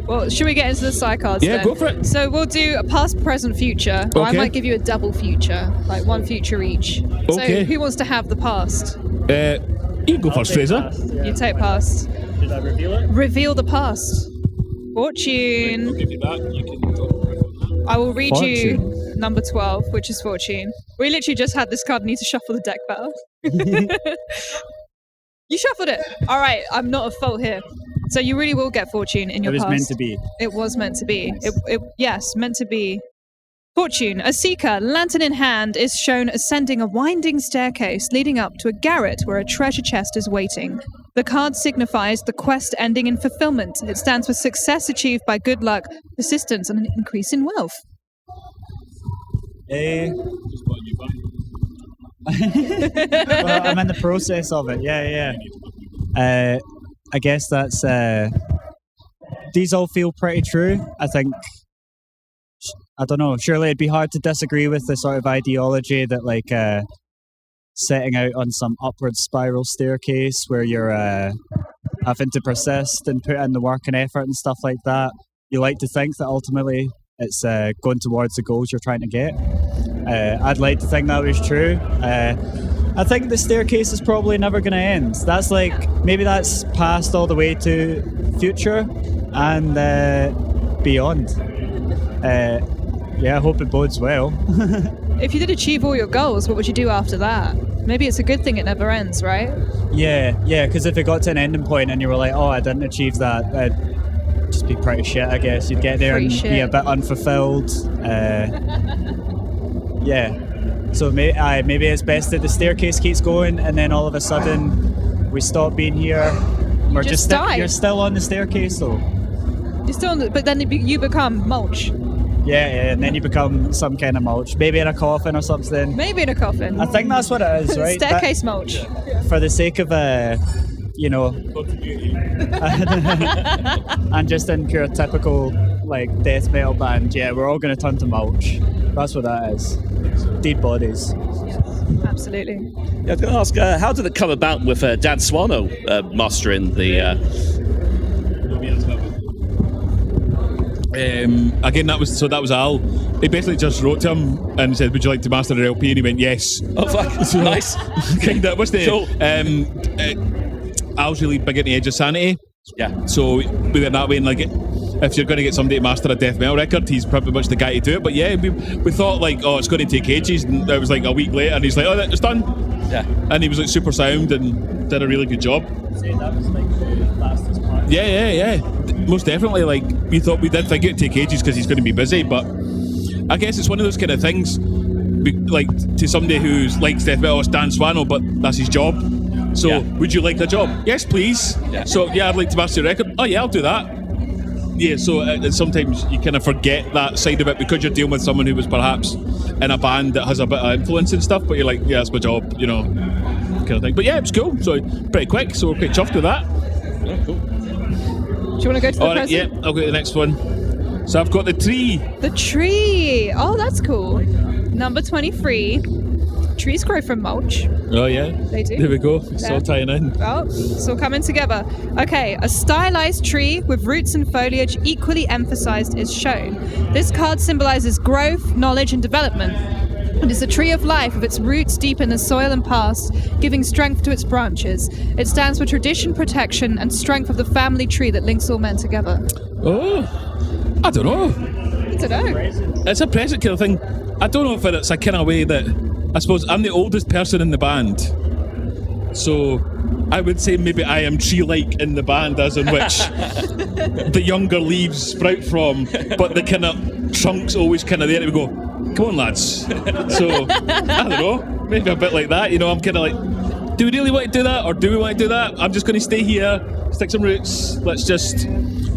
S1: Well, should we get into the Psycards?
S6: Yeah,
S1: then?
S6: go for it.
S1: So we'll do a past, present, future. Or I might give you a double future, like one future each.
S6: Okay.
S1: So who wants to have the past?
S6: Uh, you can go first, Fraser.
S1: You take past.
S7: Should I reveal it?
S1: Reveal the past. Fortune.
S6: give you that. You can
S1: I will read you number 12, which is Fortune. We literally just had this card. Need to shuffle the deck back. you shuffled it. All right, I'm not at fault here. So you really will get Fortune in your past.
S7: It
S1: your
S7: was
S1: past.
S7: meant to be.
S1: It was meant to be. It, it, yes, meant to be. Fortune, a seeker, lantern in hand, is shown ascending a winding staircase leading up to a garret where a treasure chest is waiting. The card signifies the quest ending in fulfillment. It stands for success achieved by good luck, persistence, and an increase in wealth.
S7: Eh. well, I'm in the process of it. Yeah, yeah. Uh, I guess that's. Uh, these all feel pretty true. I think. I don't know. Surely it'd be hard to disagree with the sort of ideology that, like, uh, setting out on some upward spiral staircase where you're uh, having to persist and put in the work and effort and stuff like that. You like to think that ultimately it's uh, going towards the goals you're trying to get. Uh, I'd like to think that was true. I think the staircase is probably never going to end. That's like maybe that's past all the way to future and uh, beyond. Uh, yeah, I hope it bodes well.
S1: If you did achieve all your goals, what would you do after that? Maybe it's a good thing it never ends, right?
S7: yeah, yeah, because if it got to an ending point and you were like, oh, I didn't achieve that, that'd just be pretty shit, I guess. You'd get there
S1: Pretty
S7: and be a bit unfulfilled. Uh, yeah. So may, aye, maybe it's best that the staircase keeps going and then all of a sudden we stop being here. We're
S1: just
S7: just, sti-
S1: die.
S7: you're still on the staircase though.
S1: You're still, on the, but then you be- you become mulch.
S7: Yeah, yeah, and then you become some kind of mulch, maybe in a coffin or something.
S1: Maybe in a coffin.
S7: I think that's what it is, right? That-
S1: Staircase mulch.
S7: for the sake of uh, you know, and just in pure typical like death metal band, yeah, we're all going to turn to mulch. That's what that is. Dead bodies.
S1: Absolutely.
S3: Yeah, I was going to ask, uh, how did it come about with uh, Dan Swanö uh, mastering the? Uh,
S6: Um, again, that was so. That was Al. He basically just wrote to him and said, "Would you like to master an LP?" And he went, "Yes."
S3: oh, fuck, So, nice.
S6: kind of. What's the?
S3: So-
S6: um, uh, Al's really big at the edge of sanity,
S3: Yeah.
S6: so we went that way. And like, if you're going to get somebody to master a death metal record, he's pretty much the guy to do it. But yeah, we, we thought like, oh, it's going to take ages, and it was like a week later, and he's like, "Oh, it's done."
S3: Yeah.
S6: And he was like super sound and did a really good job.
S7: that was like the fastest part.
S6: Yeah, yeah, yeah. Most definitely. Like we thought, we did think it'd take ages because he's going to be busy, but I guess it's one of those kind of things. we- Like to somebody who's likes death metal, it's Dan Swanö, but that's his job. So,
S3: Yeah.
S6: would you like the job? Yes, please.
S3: Yeah.
S6: So, yeah, I'd like to master your record. Oh, yeah, I'll do that. Yeah, so uh, sometimes you kind of forget that side of it because you're dealing with someone who was perhaps in a band that has a bit of influence and stuff, but you're like, yeah, that's my job, you know, kind of thing. But yeah, it was cool. So, pretty quick, so we're quite chuffed with that. Yeah, cool.
S1: Do you want to go to the next one?
S6: All right, yeah. I'll go to the next one. So I've got the tree.
S1: The tree. Oh, that's cool. Number 23. Trees grow from mulch.
S6: Oh yeah,
S1: They do.
S6: There we go. It's all tying in.
S1: Oh, it's all coming together. Okay, a stylized tree with roots and foliage equally emphasized is shown. This card symbolizes growth, knowledge, and development. It is a tree of life with its roots deep in the soil and past, giving strength to its branches. It stands for tradition, protection, and strength of the family tree that links all men together.
S6: Oh, I don't know.
S1: I don't know.
S6: It's a present kind of thing. I don't know if it's a kind of way that I suppose I'm the oldest person in the band, so I would say maybe I am tree-like in the band, as in which the younger leaves sprout from, but the kind of trunks always kind of there. And we go, come on, lads. So I don't know, maybe a bit like that. You know, I'm kind of like, do we really want to do that, or do we want to do that? I'm just going to stay here, stick some roots. Let's just.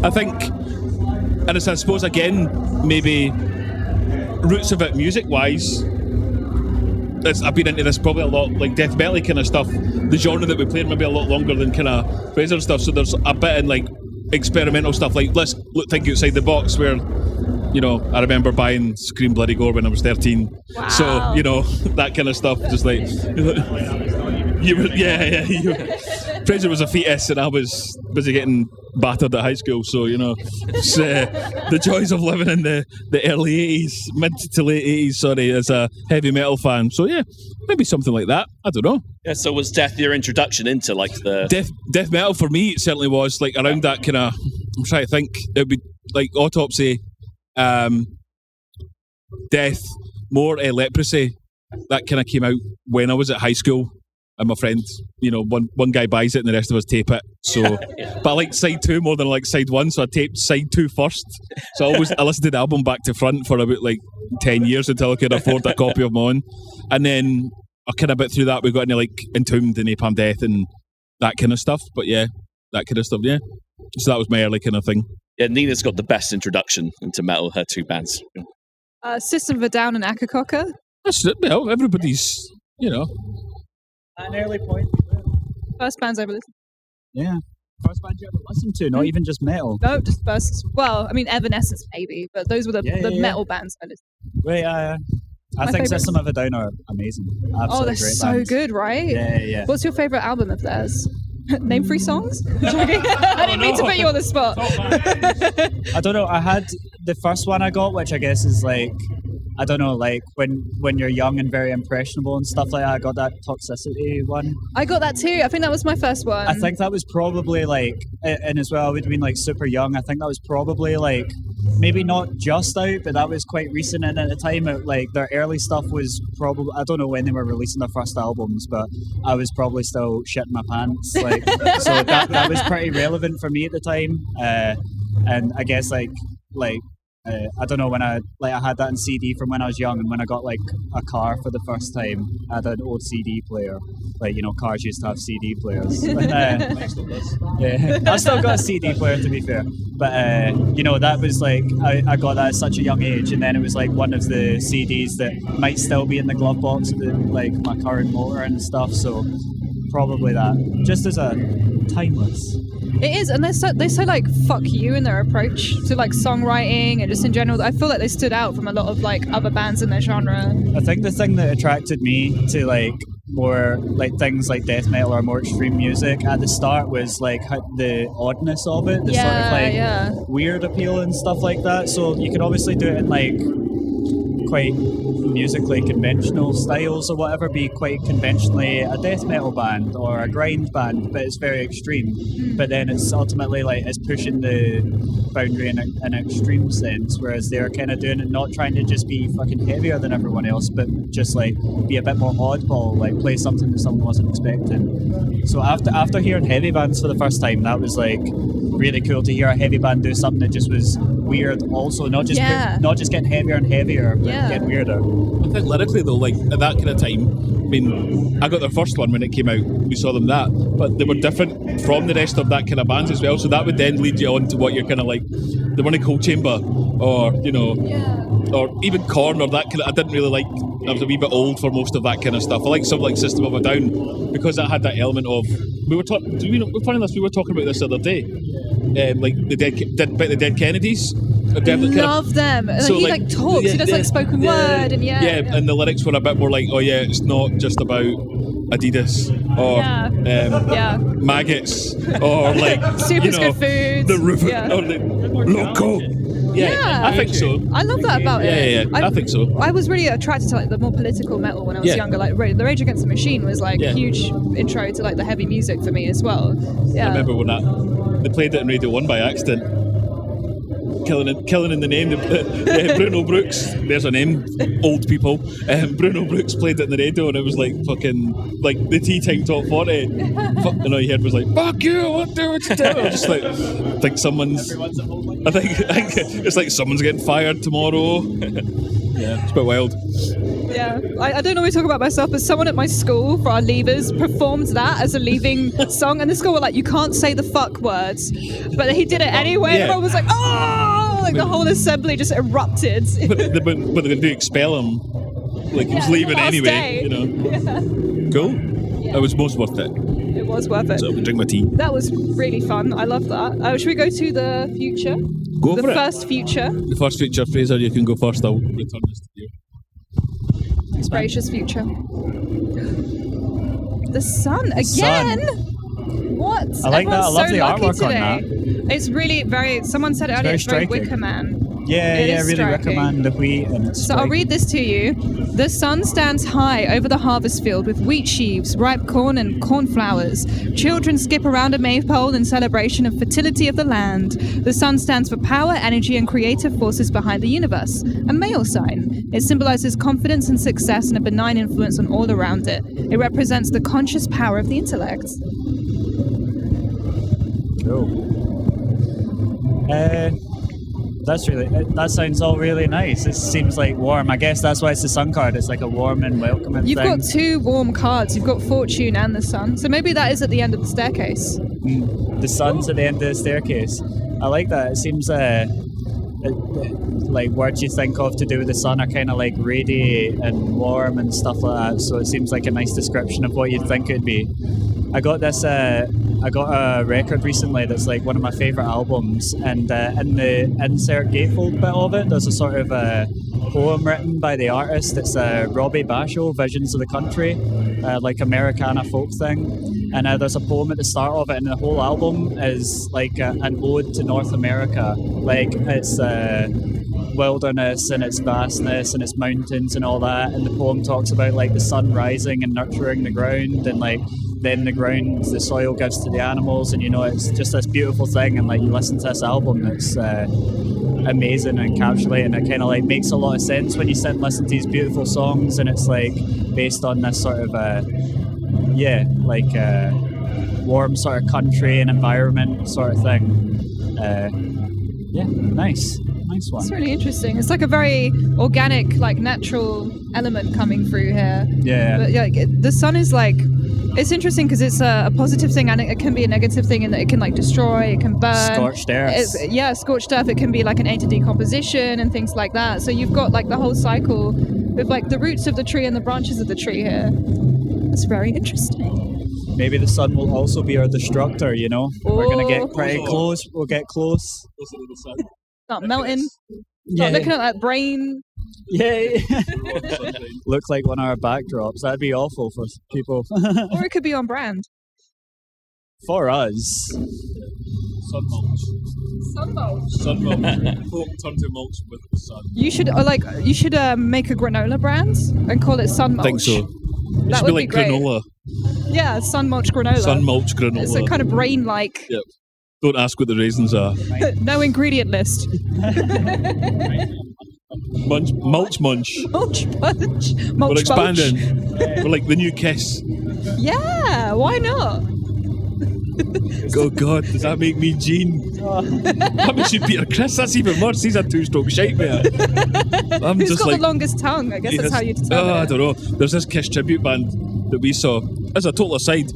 S6: I think, and it's, I suppose again maybe roots of it music wise. I've been into this probably a lot, like death metal kind of stuff. The genre that we played maybe a lot longer than kind of Fraser stuff. So there's a bit in like experimental stuff. Like let's look, think outside the box. Where you know, I remember buying Scream Bloody Gore when I was 13. So you know that kind of stuff. Just like you were, yeah, yeah. You, Fraser was a fetus, and I was busy getting battered at high school. So you know, it's, uh, the joys of living in the, the early '80s, mid to late '80s. Sorry, as a heavy metal fan. So yeah, maybe something like that. I don't know.
S3: Yeah, so was Death your introduction into like the
S6: Death death metal for me it certainly was like around that kind of. I'm trying to think. It would be like autopsy, um, death, more uh, leprosy. That kind of came out when I was at high school. And my friend, you know, one one guy buys it and the rest of us tape it. So, but I like side two more than I like side one, so I taped side two first. So I always I listened to the album back to front for about like ten years until I could afford a copy of mine. And then I kind of bit through that. We got into like Entombed and Napalm Death and that kind of stuff. But yeah, that kind of stuff. Yeah. So that was my early kind of thing.
S3: Yeah, Nina's got the best introduction into metal, her two bands.
S1: Uh, System of a Down and Akakoka.
S6: That's it. Well, everybody's, you know.
S7: An early point.
S1: First bands I ever listened.
S7: Yeah. First band you ever listened to, not even just metal.
S1: No, just first. Well, I mean Evanescence maybe, but those were the,
S7: Yeah,
S1: the
S7: yeah, yeah.
S1: metal bands I listened.
S7: Wait, uh, I
S1: My
S7: think
S1: favourite-
S7: System of a Down are amazing.
S1: oh,
S7: Absolutely
S1: they're
S7: great
S1: so
S7: bands.
S1: good, right?
S7: Yeah, yeah, yeah.
S1: What's your favorite album of theirs? Name three songs. I didn't mean to put you on the spot.
S7: I don't know. I had the first one I got, which I guess is like, I don't know, like when when you're young and very impressionable and stuff like that. I got that toxicity one.
S1: I got that too. I think that was my first one.
S7: I think that was probably like, and as well, I would have been like super young. I think that was probably like maybe not just out, but that was quite recent. And at the time, it, like their early stuff was probably I don't know when they were releasing their first albums, but I was probably still shitting my pants. Like so that that was pretty relevant for me at the time. Uh, and I guess like like. Uh, I don't know when I like I had that in CD from when I was young, and when I got like a car for the first time, I had an old CD player. Like you know, cars used to have CD players. Uh, yeah, I still got a CD player to be fair, but uh, you know that was like I, I got that at such a young age, and then it was like one of the CDs that might still be in the glove box of the, like my current motor and stuff. So probably that, just as a timeless.
S1: It is, and they're so they so like fuck you in their approach to like songwriting and just in general. I feel like they stood out from a lot of like other bands in their genre.
S7: I think the thing that attracted me to like more like things like death metal or more extreme music at the start was like the oddness of it, the sort of like
S1: yeah.
S7: weird appeal and stuff like that. So you could obviously do it in like quite musically conventional styles or whatever, be quite conventionally a death metal band or a grind band, but it's very extreme. Hmm. But then it's ultimately like it's pushing the boundary in a- an extreme sense, whereas they're kind of doing it not trying to just be fucking heavier than everyone else, but just like be a bit more oddball, like play something that someone wasn't expecting. So after after hearing heavy bands for the first time, that was like really cool to hear a heavy band do something that just was weird. Also, not just
S1: Yeah.
S7: not just getting heavier and heavier, but
S1: Yeah.
S7: getting weirder.
S6: I think lyrically though, like at that kind of time, I mean, I got their first one when it came out. We saw them that, but they were different from the rest of that kind of bands as well. So that would then lead you on to what you're kind of like, the one in Coal Chamber, or you know, or even Korn, or that kind of. I didn't really like. I was a wee bit old for most of that kind of stuff. I like something like System of a Down because that had that element of. We were talking. Do we know? Funny enough, we were talking about this the other day. Um, like the dead, dead, the dead Kennedys. Or dead- kind of-
S1: Love them. And
S6: so,
S1: he like, talks.
S6: yeah,
S1: he does
S6: yeah,
S1: like spoken
S6: yeah,
S1: word and yeah.
S6: yeah, and the lyrics were a bit more like, oh yeah, it's not just about Adidas or
S1: Yeah.
S6: um,
S1: Yeah.
S6: maggots or like
S1: Super
S6: you know,
S1: good foods.
S6: the river
S1: Yeah.
S6: or the loco. Yeah,
S1: Yeah.
S6: I think so.
S1: I love that about
S6: Yeah,
S1: it.
S6: yeah, yeah. I think so.
S1: I was really attracted to like the more political metal when I was
S6: Yeah.
S1: younger. Like the Rage Against the Machine was like
S6: Yeah.
S1: huge intro to like the heavy music for me as well. Yeah.
S6: I remember when that they played it in Radio One by accident. Killing in, killing in the name. Uh, Bruno Brooks, there's a name. Old people. Um, Bruno Brooks played it in the radio, and it was like fucking like the tea time top forty. Fuck, and all you heard was like "fuck you," what do what you do? I just like, I think someone's. I think, I think it's like someone's getting fired tomorrow. yeah, it's a bit wild.
S1: Yeah, I, I don't normally talk about myself, but someone at my school for our leavers performed that as a leaving song, and the school were like, "You can't say the fuck words," but he did it anyway.
S6: Yeah.
S1: And everyone was like, "Oh!" Like the whole assembly just erupted.
S6: But, they- but, but they do expel him. Like he was leaving anyway.
S1: day.
S6: You know. Cool. It was most worth it.
S1: it was worth it.
S6: So I can drink my tea.
S1: That was really fun. I love that. Uh, should we go to the future?
S6: Go
S1: the
S6: for it.
S1: first future,
S6: The first future, Fraser, you can go first. I'll return this to you.
S1: gracious future. The sun
S7: sun.
S1: again. What?
S7: I like that. I
S1: Everyone's
S7: love
S1: so
S7: the
S1: lucky
S7: artwork on
S1: today. It's really very. Someone said earlier
S7: very
S1: it's very
S7: striking.
S1: Wicker Man.
S7: Yeah,
S1: It
S7: yeah,
S1: is
S7: really
S1: striking.
S7: recommend the wheat and it's
S1: So I'll read this to you. The sun stands high over the harvest field with wheat sheaves, ripe corn, and cornflowers. Children skip around a maypole in celebration of fertility of the land. The sun stands for power, energy, and creative forces behind the universe. A male sign. It symbolizes confidence and success and a benign influence on all around it. It represents the conscious power of the intellect.
S7: Cool. Uh, that's really. That sounds all really nice. It seems like warm. I guess that's why it's the sun card. It's like a warm and welcoming
S1: You've
S7: thing.
S1: got two warm cards. You've got fortune and the sun. So maybe that is at the end of the staircase.
S7: the sun's at the end of the staircase. I like that. It seems uh, it, like words you think of to do with the sun are kind of like radiate and warm and stuff like that. So it seems like a nice description of what you'd think it'd be. I got this. Uh, I got a record recently that's like one of my favorite albums, and uh, in the insert gatefold bit of it, there's a sort of a poem written by the artist. It's uh, Robbie Basho, "Visions of the Country," uh, like Americana folk thing. And uh, there's a poem at the start of it, and the whole album is like an ode to North America. Like it's uh, wilderness and its vastness and its mountains and all that. And the poem talks about like the sun rising and nurturing the ground, and like then the ground, the soil gives to the animals, and you know it's just this beautiful thing. And like you listen to this album, it's uh, amazing and encapsulating. It kind of like makes a lot of sense when you sit and listen to these beautiful songs, and it's like based on this sort of uh, yeah, like uh, warm sort of country and environment sort of thing. Uh, yeah, nice, nice one.
S1: It's really interesting. It's like a very organic, like natural element coming through here.
S7: Yeah.
S1: But like, it- the sun is like. It's interesting because it's a, a positive thing and it, it can be a negative thing in that it can like destroy, it can burn.
S7: Scorched earth.
S1: It's- yeah, scorched earth. It can be like an aid to decomposition and things like that. So you've got like the whole cycle with like the roots of the tree and the branches of the tree here. It's very interesting.
S7: Maybe the sun will also be our destructor. You know, we're gonna
S1: Oh.
S7: get pretty close. We'll get close.
S1: Not melting.
S7: Yeah.
S1: Not looking at that brain.
S7: Yeah. Look like one of our backdrops. That'd be awful for people.
S1: or it could be on brand.
S7: for us.
S6: Sun mulch.
S1: Sun mulch.
S6: Sun mulch. Folk turn to mulch with the sun.
S1: You should uh, like you should uh, make a granola brand and call it Sun
S6: I
S1: Mulch.
S6: think so. It
S1: That
S6: should be
S1: would
S6: like
S1: be great.
S6: granola.
S1: Yeah, Sun Mulch granola.
S6: Sun mulch granola.
S1: It's a kind of brain-like.
S6: Yep. Don't ask what the raisins are.
S1: no ingredient list.
S6: Munch, mulch munch.
S1: Mulch bunch. Mulch
S6: We're expanding. We're like the new kiss.
S1: Yeah, why not?
S6: Oh God, does that make me Gene? that makes you Peter Criss. That's even worse. He's a two-stroke shape man. I'm
S1: Who's
S6: just
S1: got
S6: like.
S1: the longest tongue? I guess that's
S6: has-
S1: how you determine
S6: Oh, I don't know. There's this Kiss tribute band that we saw as a total aside,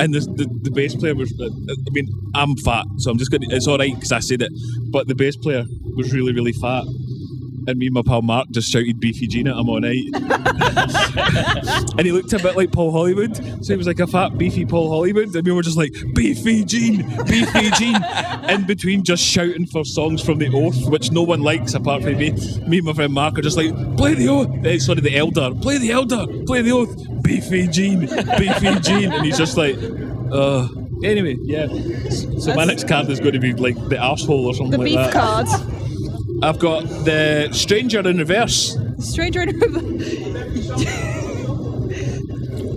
S6: and the the, the bass player was. uh, I mean, I'm fat, so I'm just gonna. It's all right because I said it, but the bass player was really, really fat. And me and my pal Mark just shouted Beefy Gene at him all night. and he looked a bit like Paul Hollywood. So he was like a fat, beefy Paul Hollywood. And we were just like, Beefy Gene, Beefy Gene. In between just shouting for songs from The Oath, which no one likes apart from me. Me and my friend Mark are just like, play The Oath. Eh, sorry, The Elder. Play The Elder. Play The Oath. Beefy Gene, Beefy Gene. And he's just like, uh. Anyway, yeah. So my next card is going to be like the asshole or something
S1: The
S6: like
S1: beef
S6: that.
S1: card.
S6: I've got the Stranger in reverse.
S1: Stranger in Reverse.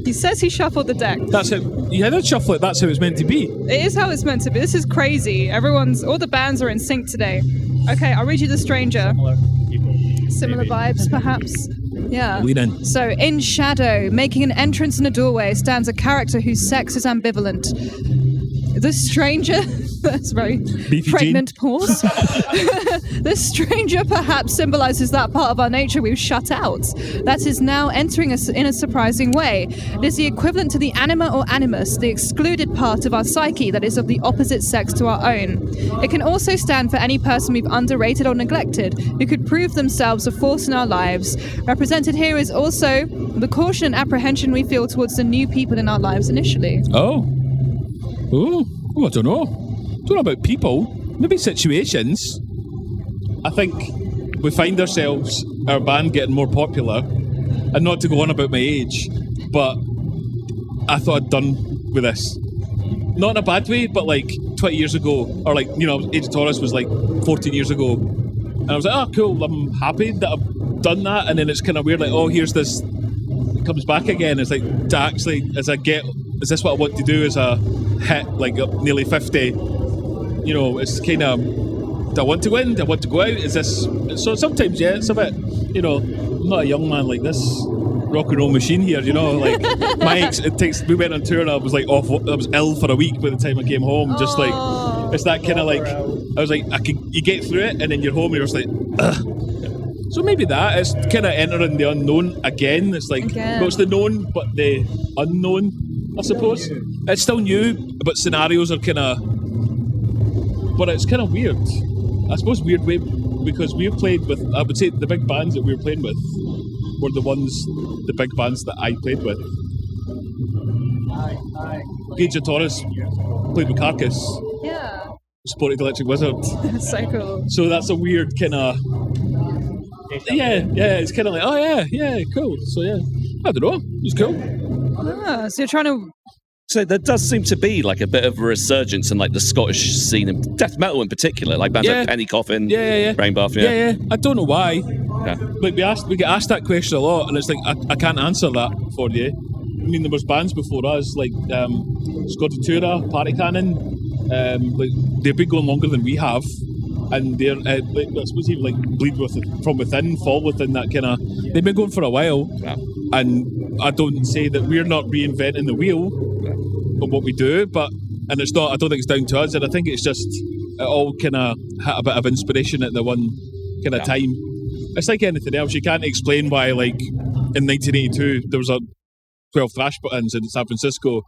S1: He says he shuffled the deck.
S6: That's it. You had a shuffle it. That's how it's meant to be.
S1: It is how it's meant to be. This is crazy. Everyone's all the bands are in sync today. Okay, I'll read you the stranger. Similar vibes, perhaps. Yeah.
S6: Lean in.
S1: So, in shadow, making an entrance in a doorway, stands a character whose sex is ambivalent. The stranger. That's very
S6: Beefy
S1: pregnant pause. this stranger perhaps symbolizes that part of our nature we've shut out. That is now entering us in a surprising way. It is the equivalent to the anima or animus, the excluded part of our psyche that is of the opposite sex to our own. It can also stand for any person we've underrated or neglected who could prove themselves a force in our lives. Represented here is also the caution and apprehension we feel towards the new people in our lives initially.
S6: Oh. Oh. Oh, I don't know. Don't know about people. Maybe situations. I think we find ourselves, our band getting more popular, and not to go on about my age, but I thought I'd done with this. Not in a bad way, but like 20 years ago, or like you know, Age of Taurus was like 14 years ago, and I was like, oh cool, I'm happy that I've done that, and then it's kind of weird, like oh here's this, it comes back again. It's like to actually as I get, is this what I want to do as a hit like nearly 50? You know, it's kind of do I want to win? Do I want to go out? Is this so? Sometimes, yeah, it's a bit. You know, I'm not a young man like this rock and roll machine here. You know, like my ex. It takes. We went on tour and I was like off. I was ill for a week by the time I came home. Just like it's that kind of like. I was like, I could You get through it and then you're home. and You're just like, Ugh. So maybe that it's kind of entering the unknown again. It's like
S5: Again.
S6: well, it's the known, but the unknown. I suppose it's still new, but scenarios are kind of but it's kind of weird. I suppose weird way because we've played with. I would say the big bands that we were playing with were the ones, the big bands that I played with. Age of Taurus played with Carcass,
S5: Yeah.
S6: supported Electric Wizard.
S5: So.
S6: So that's a weird kind of. Yeah, yeah, it's kind of like, oh yeah, yeah, cool. So yeah, I don't know, it was cool.
S5: Ah, so you're trying to.
S8: So there does seem to be like a bit of a resurgence in like the Scottish scene and death metal in particular, like bands
S6: Yeah.
S8: like Penny Coffin,
S6: Yeah, yeah, yeah.
S8: Brain Buff,
S6: Yeah,
S8: yeah.
S6: yeah. I don't know why.
S8: Yeah.
S6: Like we asked, we get asked that question a lot, and it's like I, I can't answer that for you. I mean, there was bands before us like um, Scordatura, Party Cannon. Um, like they've been going longer than we have, and they're uh, like, I suppose even like bleed with from within, fall within that kind of. They've been going for a while,
S8: Wow.
S6: and I don't say that we're not reinventing the wheel of what we do, but and it's not. I don't think it's down to us, and I think it's just it all kind of had a bit of inspiration at the one kind of
S8: Yeah.
S6: time. It's like anything else. You can't explain why, like in 1982, there was a 12 thrash bands in San Francisco,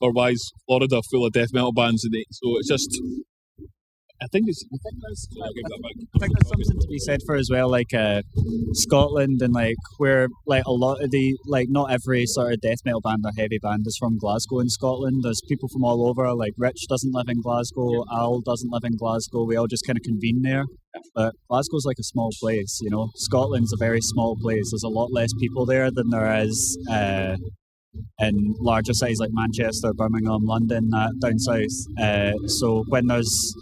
S6: or why is Florida full of death metal bands? And it, so it's just. I think it's. I think give that back.
S7: I think there's something to be said for as well, like uh, Scotland and like where like a lot of the like not every sort of death metal band or heavy band is from Glasgow in Scotland. There's people from all over. Like Rich doesn't live in Glasgow, Al doesn't live in Glasgow. We all just kind of convene there. But Glasgow's like a small place, you know. Scotland's a very small place. There's a lot less people there than there is uh, in larger cities like Manchester, Birmingham, London, that down south. Uh, so when there's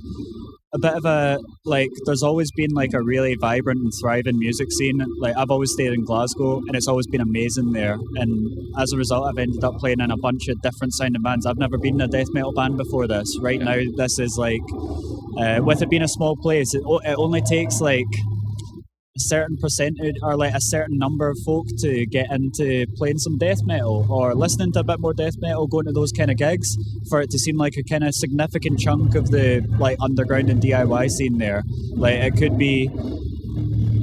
S7: a bit of a like there's always been like a really vibrant and thriving music scene. Like i've always stayed in glasgow and it's always been amazing there. And as a result i've ended up playing in a bunch of different sounding bands. I've never been in a death metal band before this. Right now this is like uh, with it being a small place it, it only takes like a certain percentage or like a certain number of folk to get into playing some death metal or listening to a bit more death metal, going to those kind of gigs for it to seem like a kind of significant chunk of the like underground and DIY scene there. Like it could be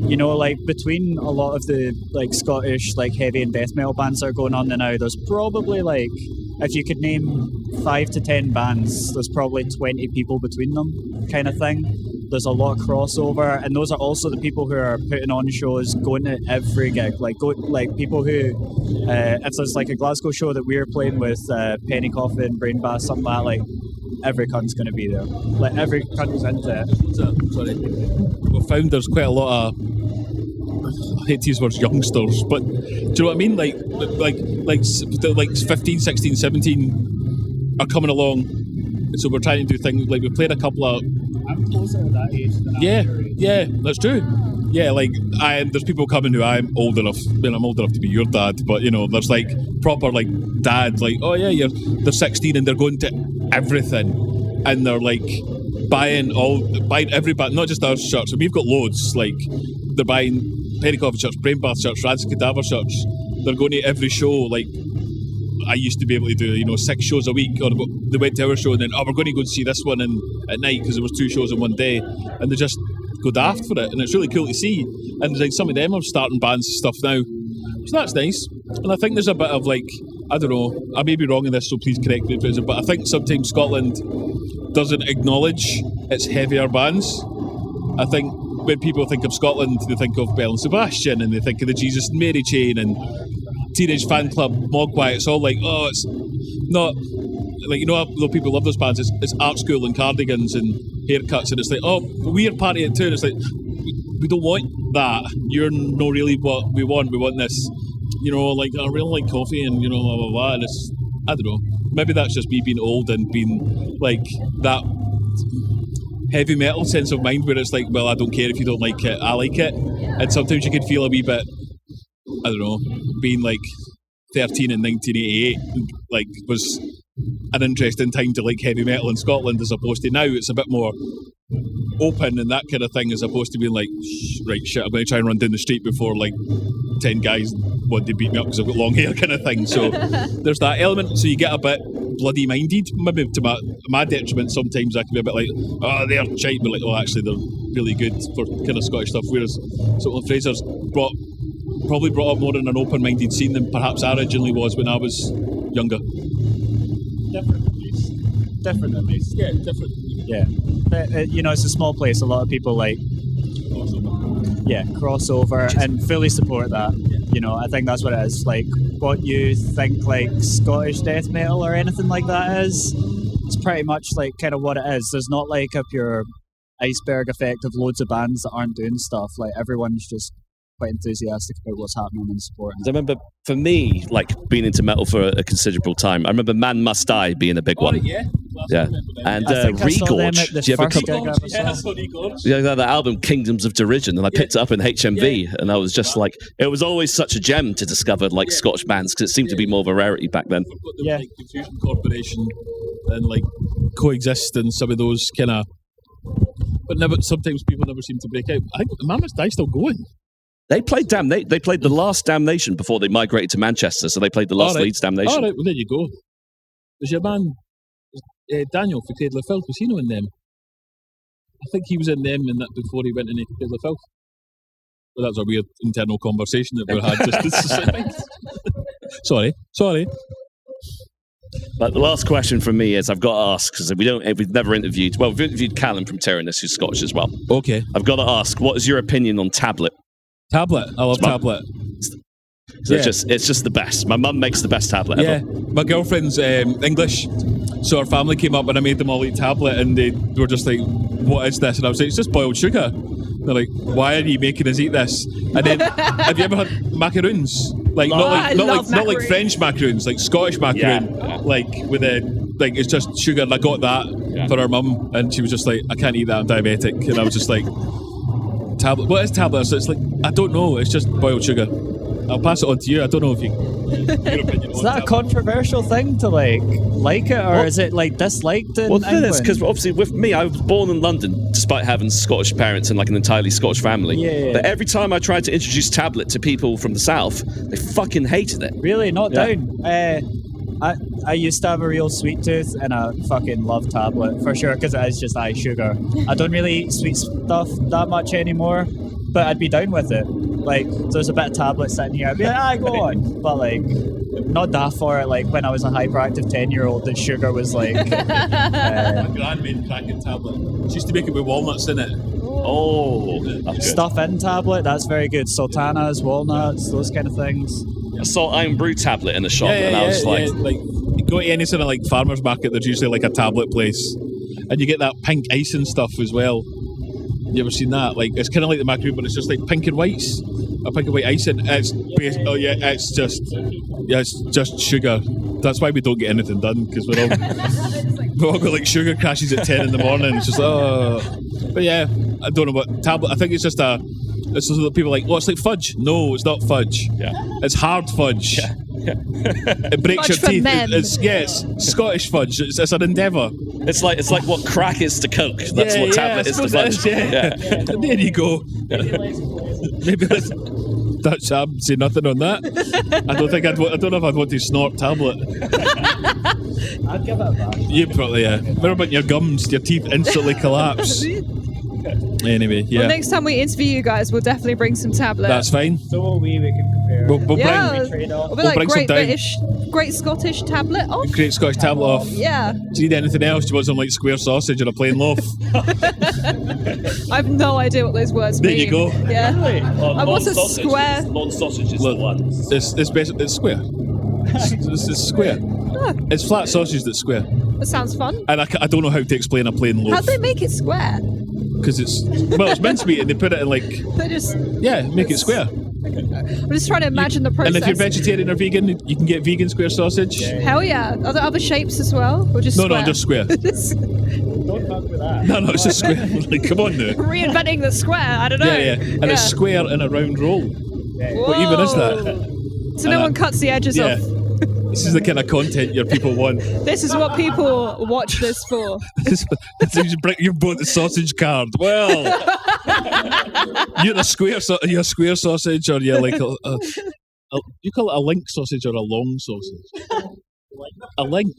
S7: you know, like between a lot of the like Scottish like heavy and death metal bands that are going on there now, there's probably like if you could name five to ten bands, there's probably twenty people between them, kind of thing. There's a lot of crossover, and those are also the people who are putting on shows, going to every gig. Like go, like people who, uh, if there's like a Glasgow show that we're playing with, uh, Penny Coffin, Brain Bass, something like that, like every cunt's going to be there. Like every cunt's into it.
S6: So, sorry. We found there's quite a lot of. I hate to use words youngsters, but do you know what I mean? Like, like, like, like 15, 16, 17 are coming along. And so we're trying to do things like we played a couple of
S7: I'm closer to that age than
S6: yeah, yeah, that's true. Yeah, like I there's people coming who I'm old enough. I mean, I'm old enough to be your dad, but you know, there's like proper like dad, like oh yeah, you're they're 16 and they're going to everything, and they're like buying all buying every band, not just our shirts. And we've got loads. Like they're buying Penny Coffee shirts, Brain Bath shirts, Rancid Cadaver shirts. They're going to every show. Like I used to be able to do, you know, six shows a week, or they went to our show and then, oh, we're going to go and see this one in, at night because there was two shows in one day, and they just go daft for it, and it's really cool to see. And like some of them are starting bands and stuff now, so that's nice. And I think there's a bit of like, I don't know, I may be wrong in this, so please correct me but I think sometimes Scotland doesn't acknowledge its heavier bands. I think when people think of Scotland, they think of Belle and Sebastian, and they think of the Jesus and Mary chain, and Teenage Fanclub, Mogwai. It's all like, oh, it's not like you know, though people love those bands. It's, it's art school and cardigans and haircuts, and it's like, oh, we're partying it too. And it's like, we, we don't want that. You're not really what we want. We want this, you know, like I really like coffee and you know, blah blah blah. And it's, I don't know. Maybe that's just me being old and being like that heavy metal sense of mind where it's like, well, I don't care if you don't like it, I like it. And sometimes you can feel a wee bit, I don't know, being like 13 in 1988, like was an interesting time to like heavy metal in Scotland as opposed to now it's a bit more open and that kind of thing as opposed to being like, right, shit, I'm going to try and run down the street before like 10 guys want to beat me up because I've got long hair kind of thing. So there's that element. So you get a bit bloody minded, maybe to my, my detriment. Sometimes I can be a bit like, oh, they're shite, but like, oh, actually, they're really good for kind of Scottish stuff. Whereas Scotland Fraser's brought probably brought up more in an open minded scene than perhaps I originally was when I was younger.
S7: Different at least. Different at least.
S6: Yeah, different.
S7: Yeah. But, uh, you know, it's a small place. A lot of people like, yeah, crossover and fully support that. You know, I think that's what it is. Like, what you think like Scottish death metal or anything like that is, it's pretty much like kind of what it is. There's not like a pure iceberg effect of loads of bands that aren't doing stuff. Like, everyone's just quite enthusiastic about what's happening and sport.
S3: I remember for me, like being into metal for a, considerable time. I remember Man Must Die being a big one.
S6: yeah.
S3: Yeah. And
S7: I
S3: uh,
S7: think I saw them
S3: Regorge.
S7: at
S3: Do you ever come?
S7: gig I ever saw.
S3: Yeah, that that album Kingdoms of Derision, and I picked it up in HMV, and I was just like, it was always such a gem to discover like Scotch bands because it seemed to be more of a rarity back then.
S6: Got the,
S7: Yeah.
S6: like, Confusion Corporation and like coexist and some of those kind of. But never. Sometimes people never seem to break out. I think Man Must Die still going.
S3: They played Damn. They, they played the last Damnation before they migrated to Manchester, so they played the last
S6: right.
S3: Leeds Damnation.
S6: All right, well there you go. Was your man uh, Daniel for Cradle of Filth? Was he in them? I think he was in them and that before he went into Cradle of Filth. Well, that was a weird internal conversation that we had. Just sorry, sorry.
S3: But the last question from me is I've got to ask because we don't we've never interviewed well we've interviewed Callum from Tyrannus who's Scottish as well.
S6: Okay,
S3: I've got to ask what is your opinion on tablet?
S6: Tablet. I love tablet.
S3: So
S6: Yeah.
S3: It's just it's just the best. My mum makes the best tablet
S6: Yeah,
S3: ever.
S6: my girlfriend's um, English, so her family came up and I made them all eat tablet, and they were just like, "What is this?" And I was like, "It's just boiled sugar." They're like, "Why are you making us eat this?" And then, have you ever had macaroons? Like not like not like not like. French macaroons, like Scottish macaroon,
S3: Yeah.
S6: like with a like it's just sugar. And I got that for her mum, and she was just like, "I can't eat that. I'm diabetic." And I was just like, "Tablet? What is tablet?" So it's like I don't know. It's just boiled sugar. I'll pass it on to you. I don't know if you.
S7: Is that a controversial thing to like like it, or
S3: Well-
S7: is it like disliked in
S3: Well, the thing because obviously with me, I was born in London, despite having Scottish parents and like an entirely Scottish family.
S7: Yeah, yeah.
S3: But every time I tried to introduce tablet to people from the south, they fucking hated it.
S7: Really, not
S3: Yeah.
S7: down. Uh, I I used to have a real sweet tooth, and I fucking love tablet for sure because it is just high sugar. I don't really eat sweet stuff that much anymore, but I'd be down with it. Like so there's a bit of tablet sitting here, I'd be like, ah, go on. But like, not that for it. Like when I was a hyperactive ten year old, the sugar was like, uh,
S6: My gran made cracked tablet. She used to make it with walnuts in it.
S3: Oh,
S7: stuff in tablet. That's very good. Sultanas, walnuts, those kind of things.
S3: I saw Irn-Bru tablet in the shop,
S6: yeah, yeah,
S3: and I was
S6: yeah,
S3: like,
S6: yeah. like you go to any sort of like farmers market, there's usually like a tablet place, and you get that pink icing stuff as well. You ever seen that? Like it's kind of like the macaroon, but it's just like pink and whites, a pink and white icing. It's bas- oh yeah, it's just yeah, it's just sugar. That's why we don't get anything done because we're all we all got like sugar crashes at ten in the morning. It's just oh, but yeah, I don't know what tablet. I think it's just a. It's just that people are like, oh, it's like fudge. No, it's not fudge.
S3: Yeah.
S6: It's hard fudge. It breaks
S1: Fudge
S6: your
S1: for
S6: teeth.
S1: men.
S6: It's yes, Scottish fudge. It's, it's an endeavour.
S3: it's like it's like what crack is to coke. That's
S6: Yeah,
S3: what
S6: yeah,
S3: tablet is to fudge.
S6: it is, yeah. There you go. Maybe let's. That's I'm saying nothing on that. I don't think I'd. wa- I don't know if I'd want to snort tablet.
S7: I'd give it a bash.
S6: You probably yeah. What about your gums? Your teeth instantly collapse. Anyway, yeah,
S1: Well, next time we interview you guys, we'll definitely bring some tablet.
S6: that's fine.
S7: So will we. We can compare.
S6: We'll, we'll
S1: yeah,
S6: bring
S7: trade off.
S1: we'll be
S6: We'll
S1: like
S6: bring some
S1: great
S6: down.
S1: British, great Scottish tablet off.
S6: great Scottish tablet off.
S1: Yeah,
S6: Do you need anything else? Do you want some like square sausage or a plain loaf?
S1: I have no idea what those words
S6: There
S1: mean.
S6: you go.
S1: Yeah. Uh, what's a square?
S3: Non-sausage is
S6: Look,
S3: the one.
S6: It's it's basically it's square. It's, it's, it's square. It's flat sausage that's square.
S1: That sounds fun.
S6: And I, I don't know how to explain a plain loaf.
S1: How do they make it square?
S6: Because it's well it's mincemeat and they put it in like
S1: They just.
S6: yeah make it square.
S1: I'm just trying to imagine the process.
S6: And if you're vegetarian or vegan, you can get vegan square sausage.
S1: Hell yeah! Are there other shapes as well, or just
S6: No,
S1: square?
S6: no, just square.
S1: Just- Don't fuck with that.
S6: No, no, it's a square. like, come on now.
S1: Reinventing the square. I don't know.
S6: Yeah, yeah. And a square in a round roll. What even is that?
S1: So no
S6: And
S1: one cuts the edges
S6: Yeah.
S1: off.
S6: This is the kind of content your people want.
S1: This is what people watch this for.
S6: This, this is you bring you bought the sausage card. Well, you're a square. You're a square sausage, or you're like a, a, a- you call it a link sausage or a long sausage. A link.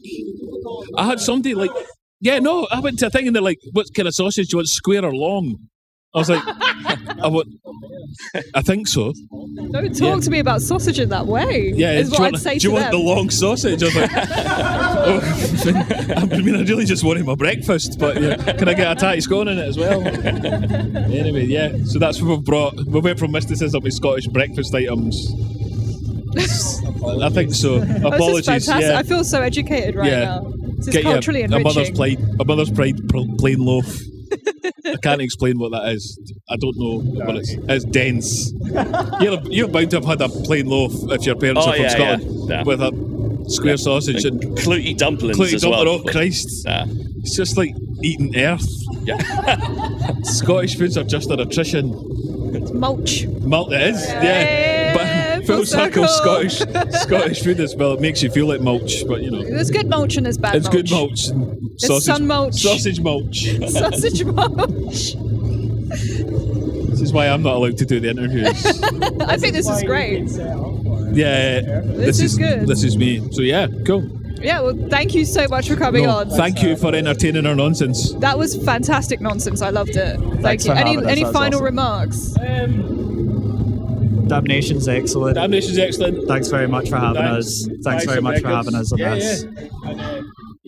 S6: I had somebody like, yeah, no. I went to a thing and they're like, "What kind of sausage do you want, square or long?" I was like, I want. I think so.
S1: Don't talk to me about sausage in that way.
S6: Yeah,
S1: is what I'd
S6: want,
S1: say
S6: do
S1: to
S6: you want
S1: them.
S6: the long sausage? I was like, oh, I mean, I really just wanted my breakfast, but yeah, can I get a tattie scone in it as well? anyway, yeah, so that's what we've brought. We went from mysticism to Scottish breakfast items. I think so.
S1: This is
S6: Apologies.
S1: fantastic.
S6: Yeah.
S1: I feel so educated right
S6: Yeah.
S1: now. This is
S6: Get you
S1: culturally
S6: a, a mother's
S1: enriching.
S6: pride, a mother's pride pl- plain loaf. I can't explain what that is. I don't know, but it's, it's dense. You're, you're bound to have had a plain loaf if your parents
S3: Oh,
S6: are from
S3: yeah,
S6: Scotland
S3: yeah. Yeah.
S6: with a square sausage and
S3: Clootie dumplings
S6: Clootie
S3: as
S6: dumpling.
S3: well.
S6: Oh Christ!
S3: Yeah.
S6: It's just like eating earth.
S3: Yeah.
S6: Scottish foods are just a nutrition.
S1: Mulch.
S6: Mulch it is, yeah.
S1: Yeah,
S6: But full
S1: full
S6: circle
S1: circle.
S6: Scottish Scottish food as well. It makes you feel like mulch, but you know.
S1: There's good mulch and there's bad
S6: It's
S1: mulch.
S6: good mulch. And
S1: It's
S6: Sausage,
S1: sun mulch.
S6: Sausage mulch.
S1: Sausage mulch.
S6: This is why I'm not allowed to do the interviews.
S1: I think this is great.
S6: yeah, this,
S1: is good.
S6: This is me. So yeah, cool.
S1: Yeah, well, thank you so much for coming
S6: No,
S1: on.
S6: thank you for entertaining our nonsense.
S1: That was fantastic nonsense. I loved it. Thank
S7: Thanks
S1: you.
S7: for
S1: Any
S7: having us.
S1: any
S7: That's
S1: final
S7: awesome.
S1: remarks?
S7: Damnation's excellent.
S6: Damnation's excellent.
S7: Thanks very much for having
S6: Thanks.
S7: us. Thanks, very
S6: for
S7: much for having us on
S6: yeah,
S7: this.
S6: Yeah.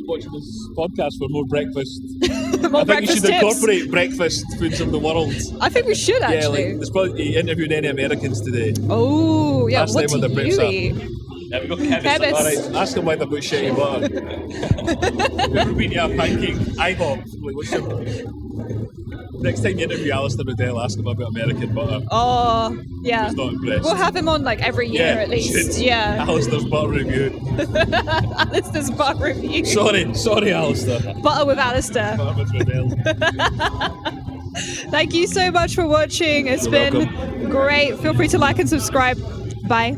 S6: And keep watching this podcast for more breakfast.
S1: More
S6: I think you should
S1: tips.
S6: incorporate breakfast foods of the world.
S1: I think we should actually.
S6: Yeah,
S1: actually.
S6: like there's probably you interviewed any Americans today.
S1: oh, yeah.
S6: Ask
S1: what
S6: them
S1: do
S6: what the
S1: you
S6: Brits
S1: eat?
S9: Yeah, we've got Kevin.
S1: Kevin.
S6: All right, ask them why they put shitty butter. Never been to a pancake IHOP. Like, what's your... Next time you interview Alistair Riddell, ask him about American butter.
S1: Oh, yeah.
S6: He's not impressed.
S1: We'll have him on like every year
S6: yeah,
S1: at least.
S6: should.
S1: Yeah.
S6: Alistair's butter review.
S1: Alistair's butter review.
S6: Sorry, sorry, Alistair.
S1: Butter with Alistair.
S6: Butter with.
S1: Thank you so much for watching. It's
S6: You're
S1: been
S6: welcome.
S1: great. Feel free to like and subscribe. Bye.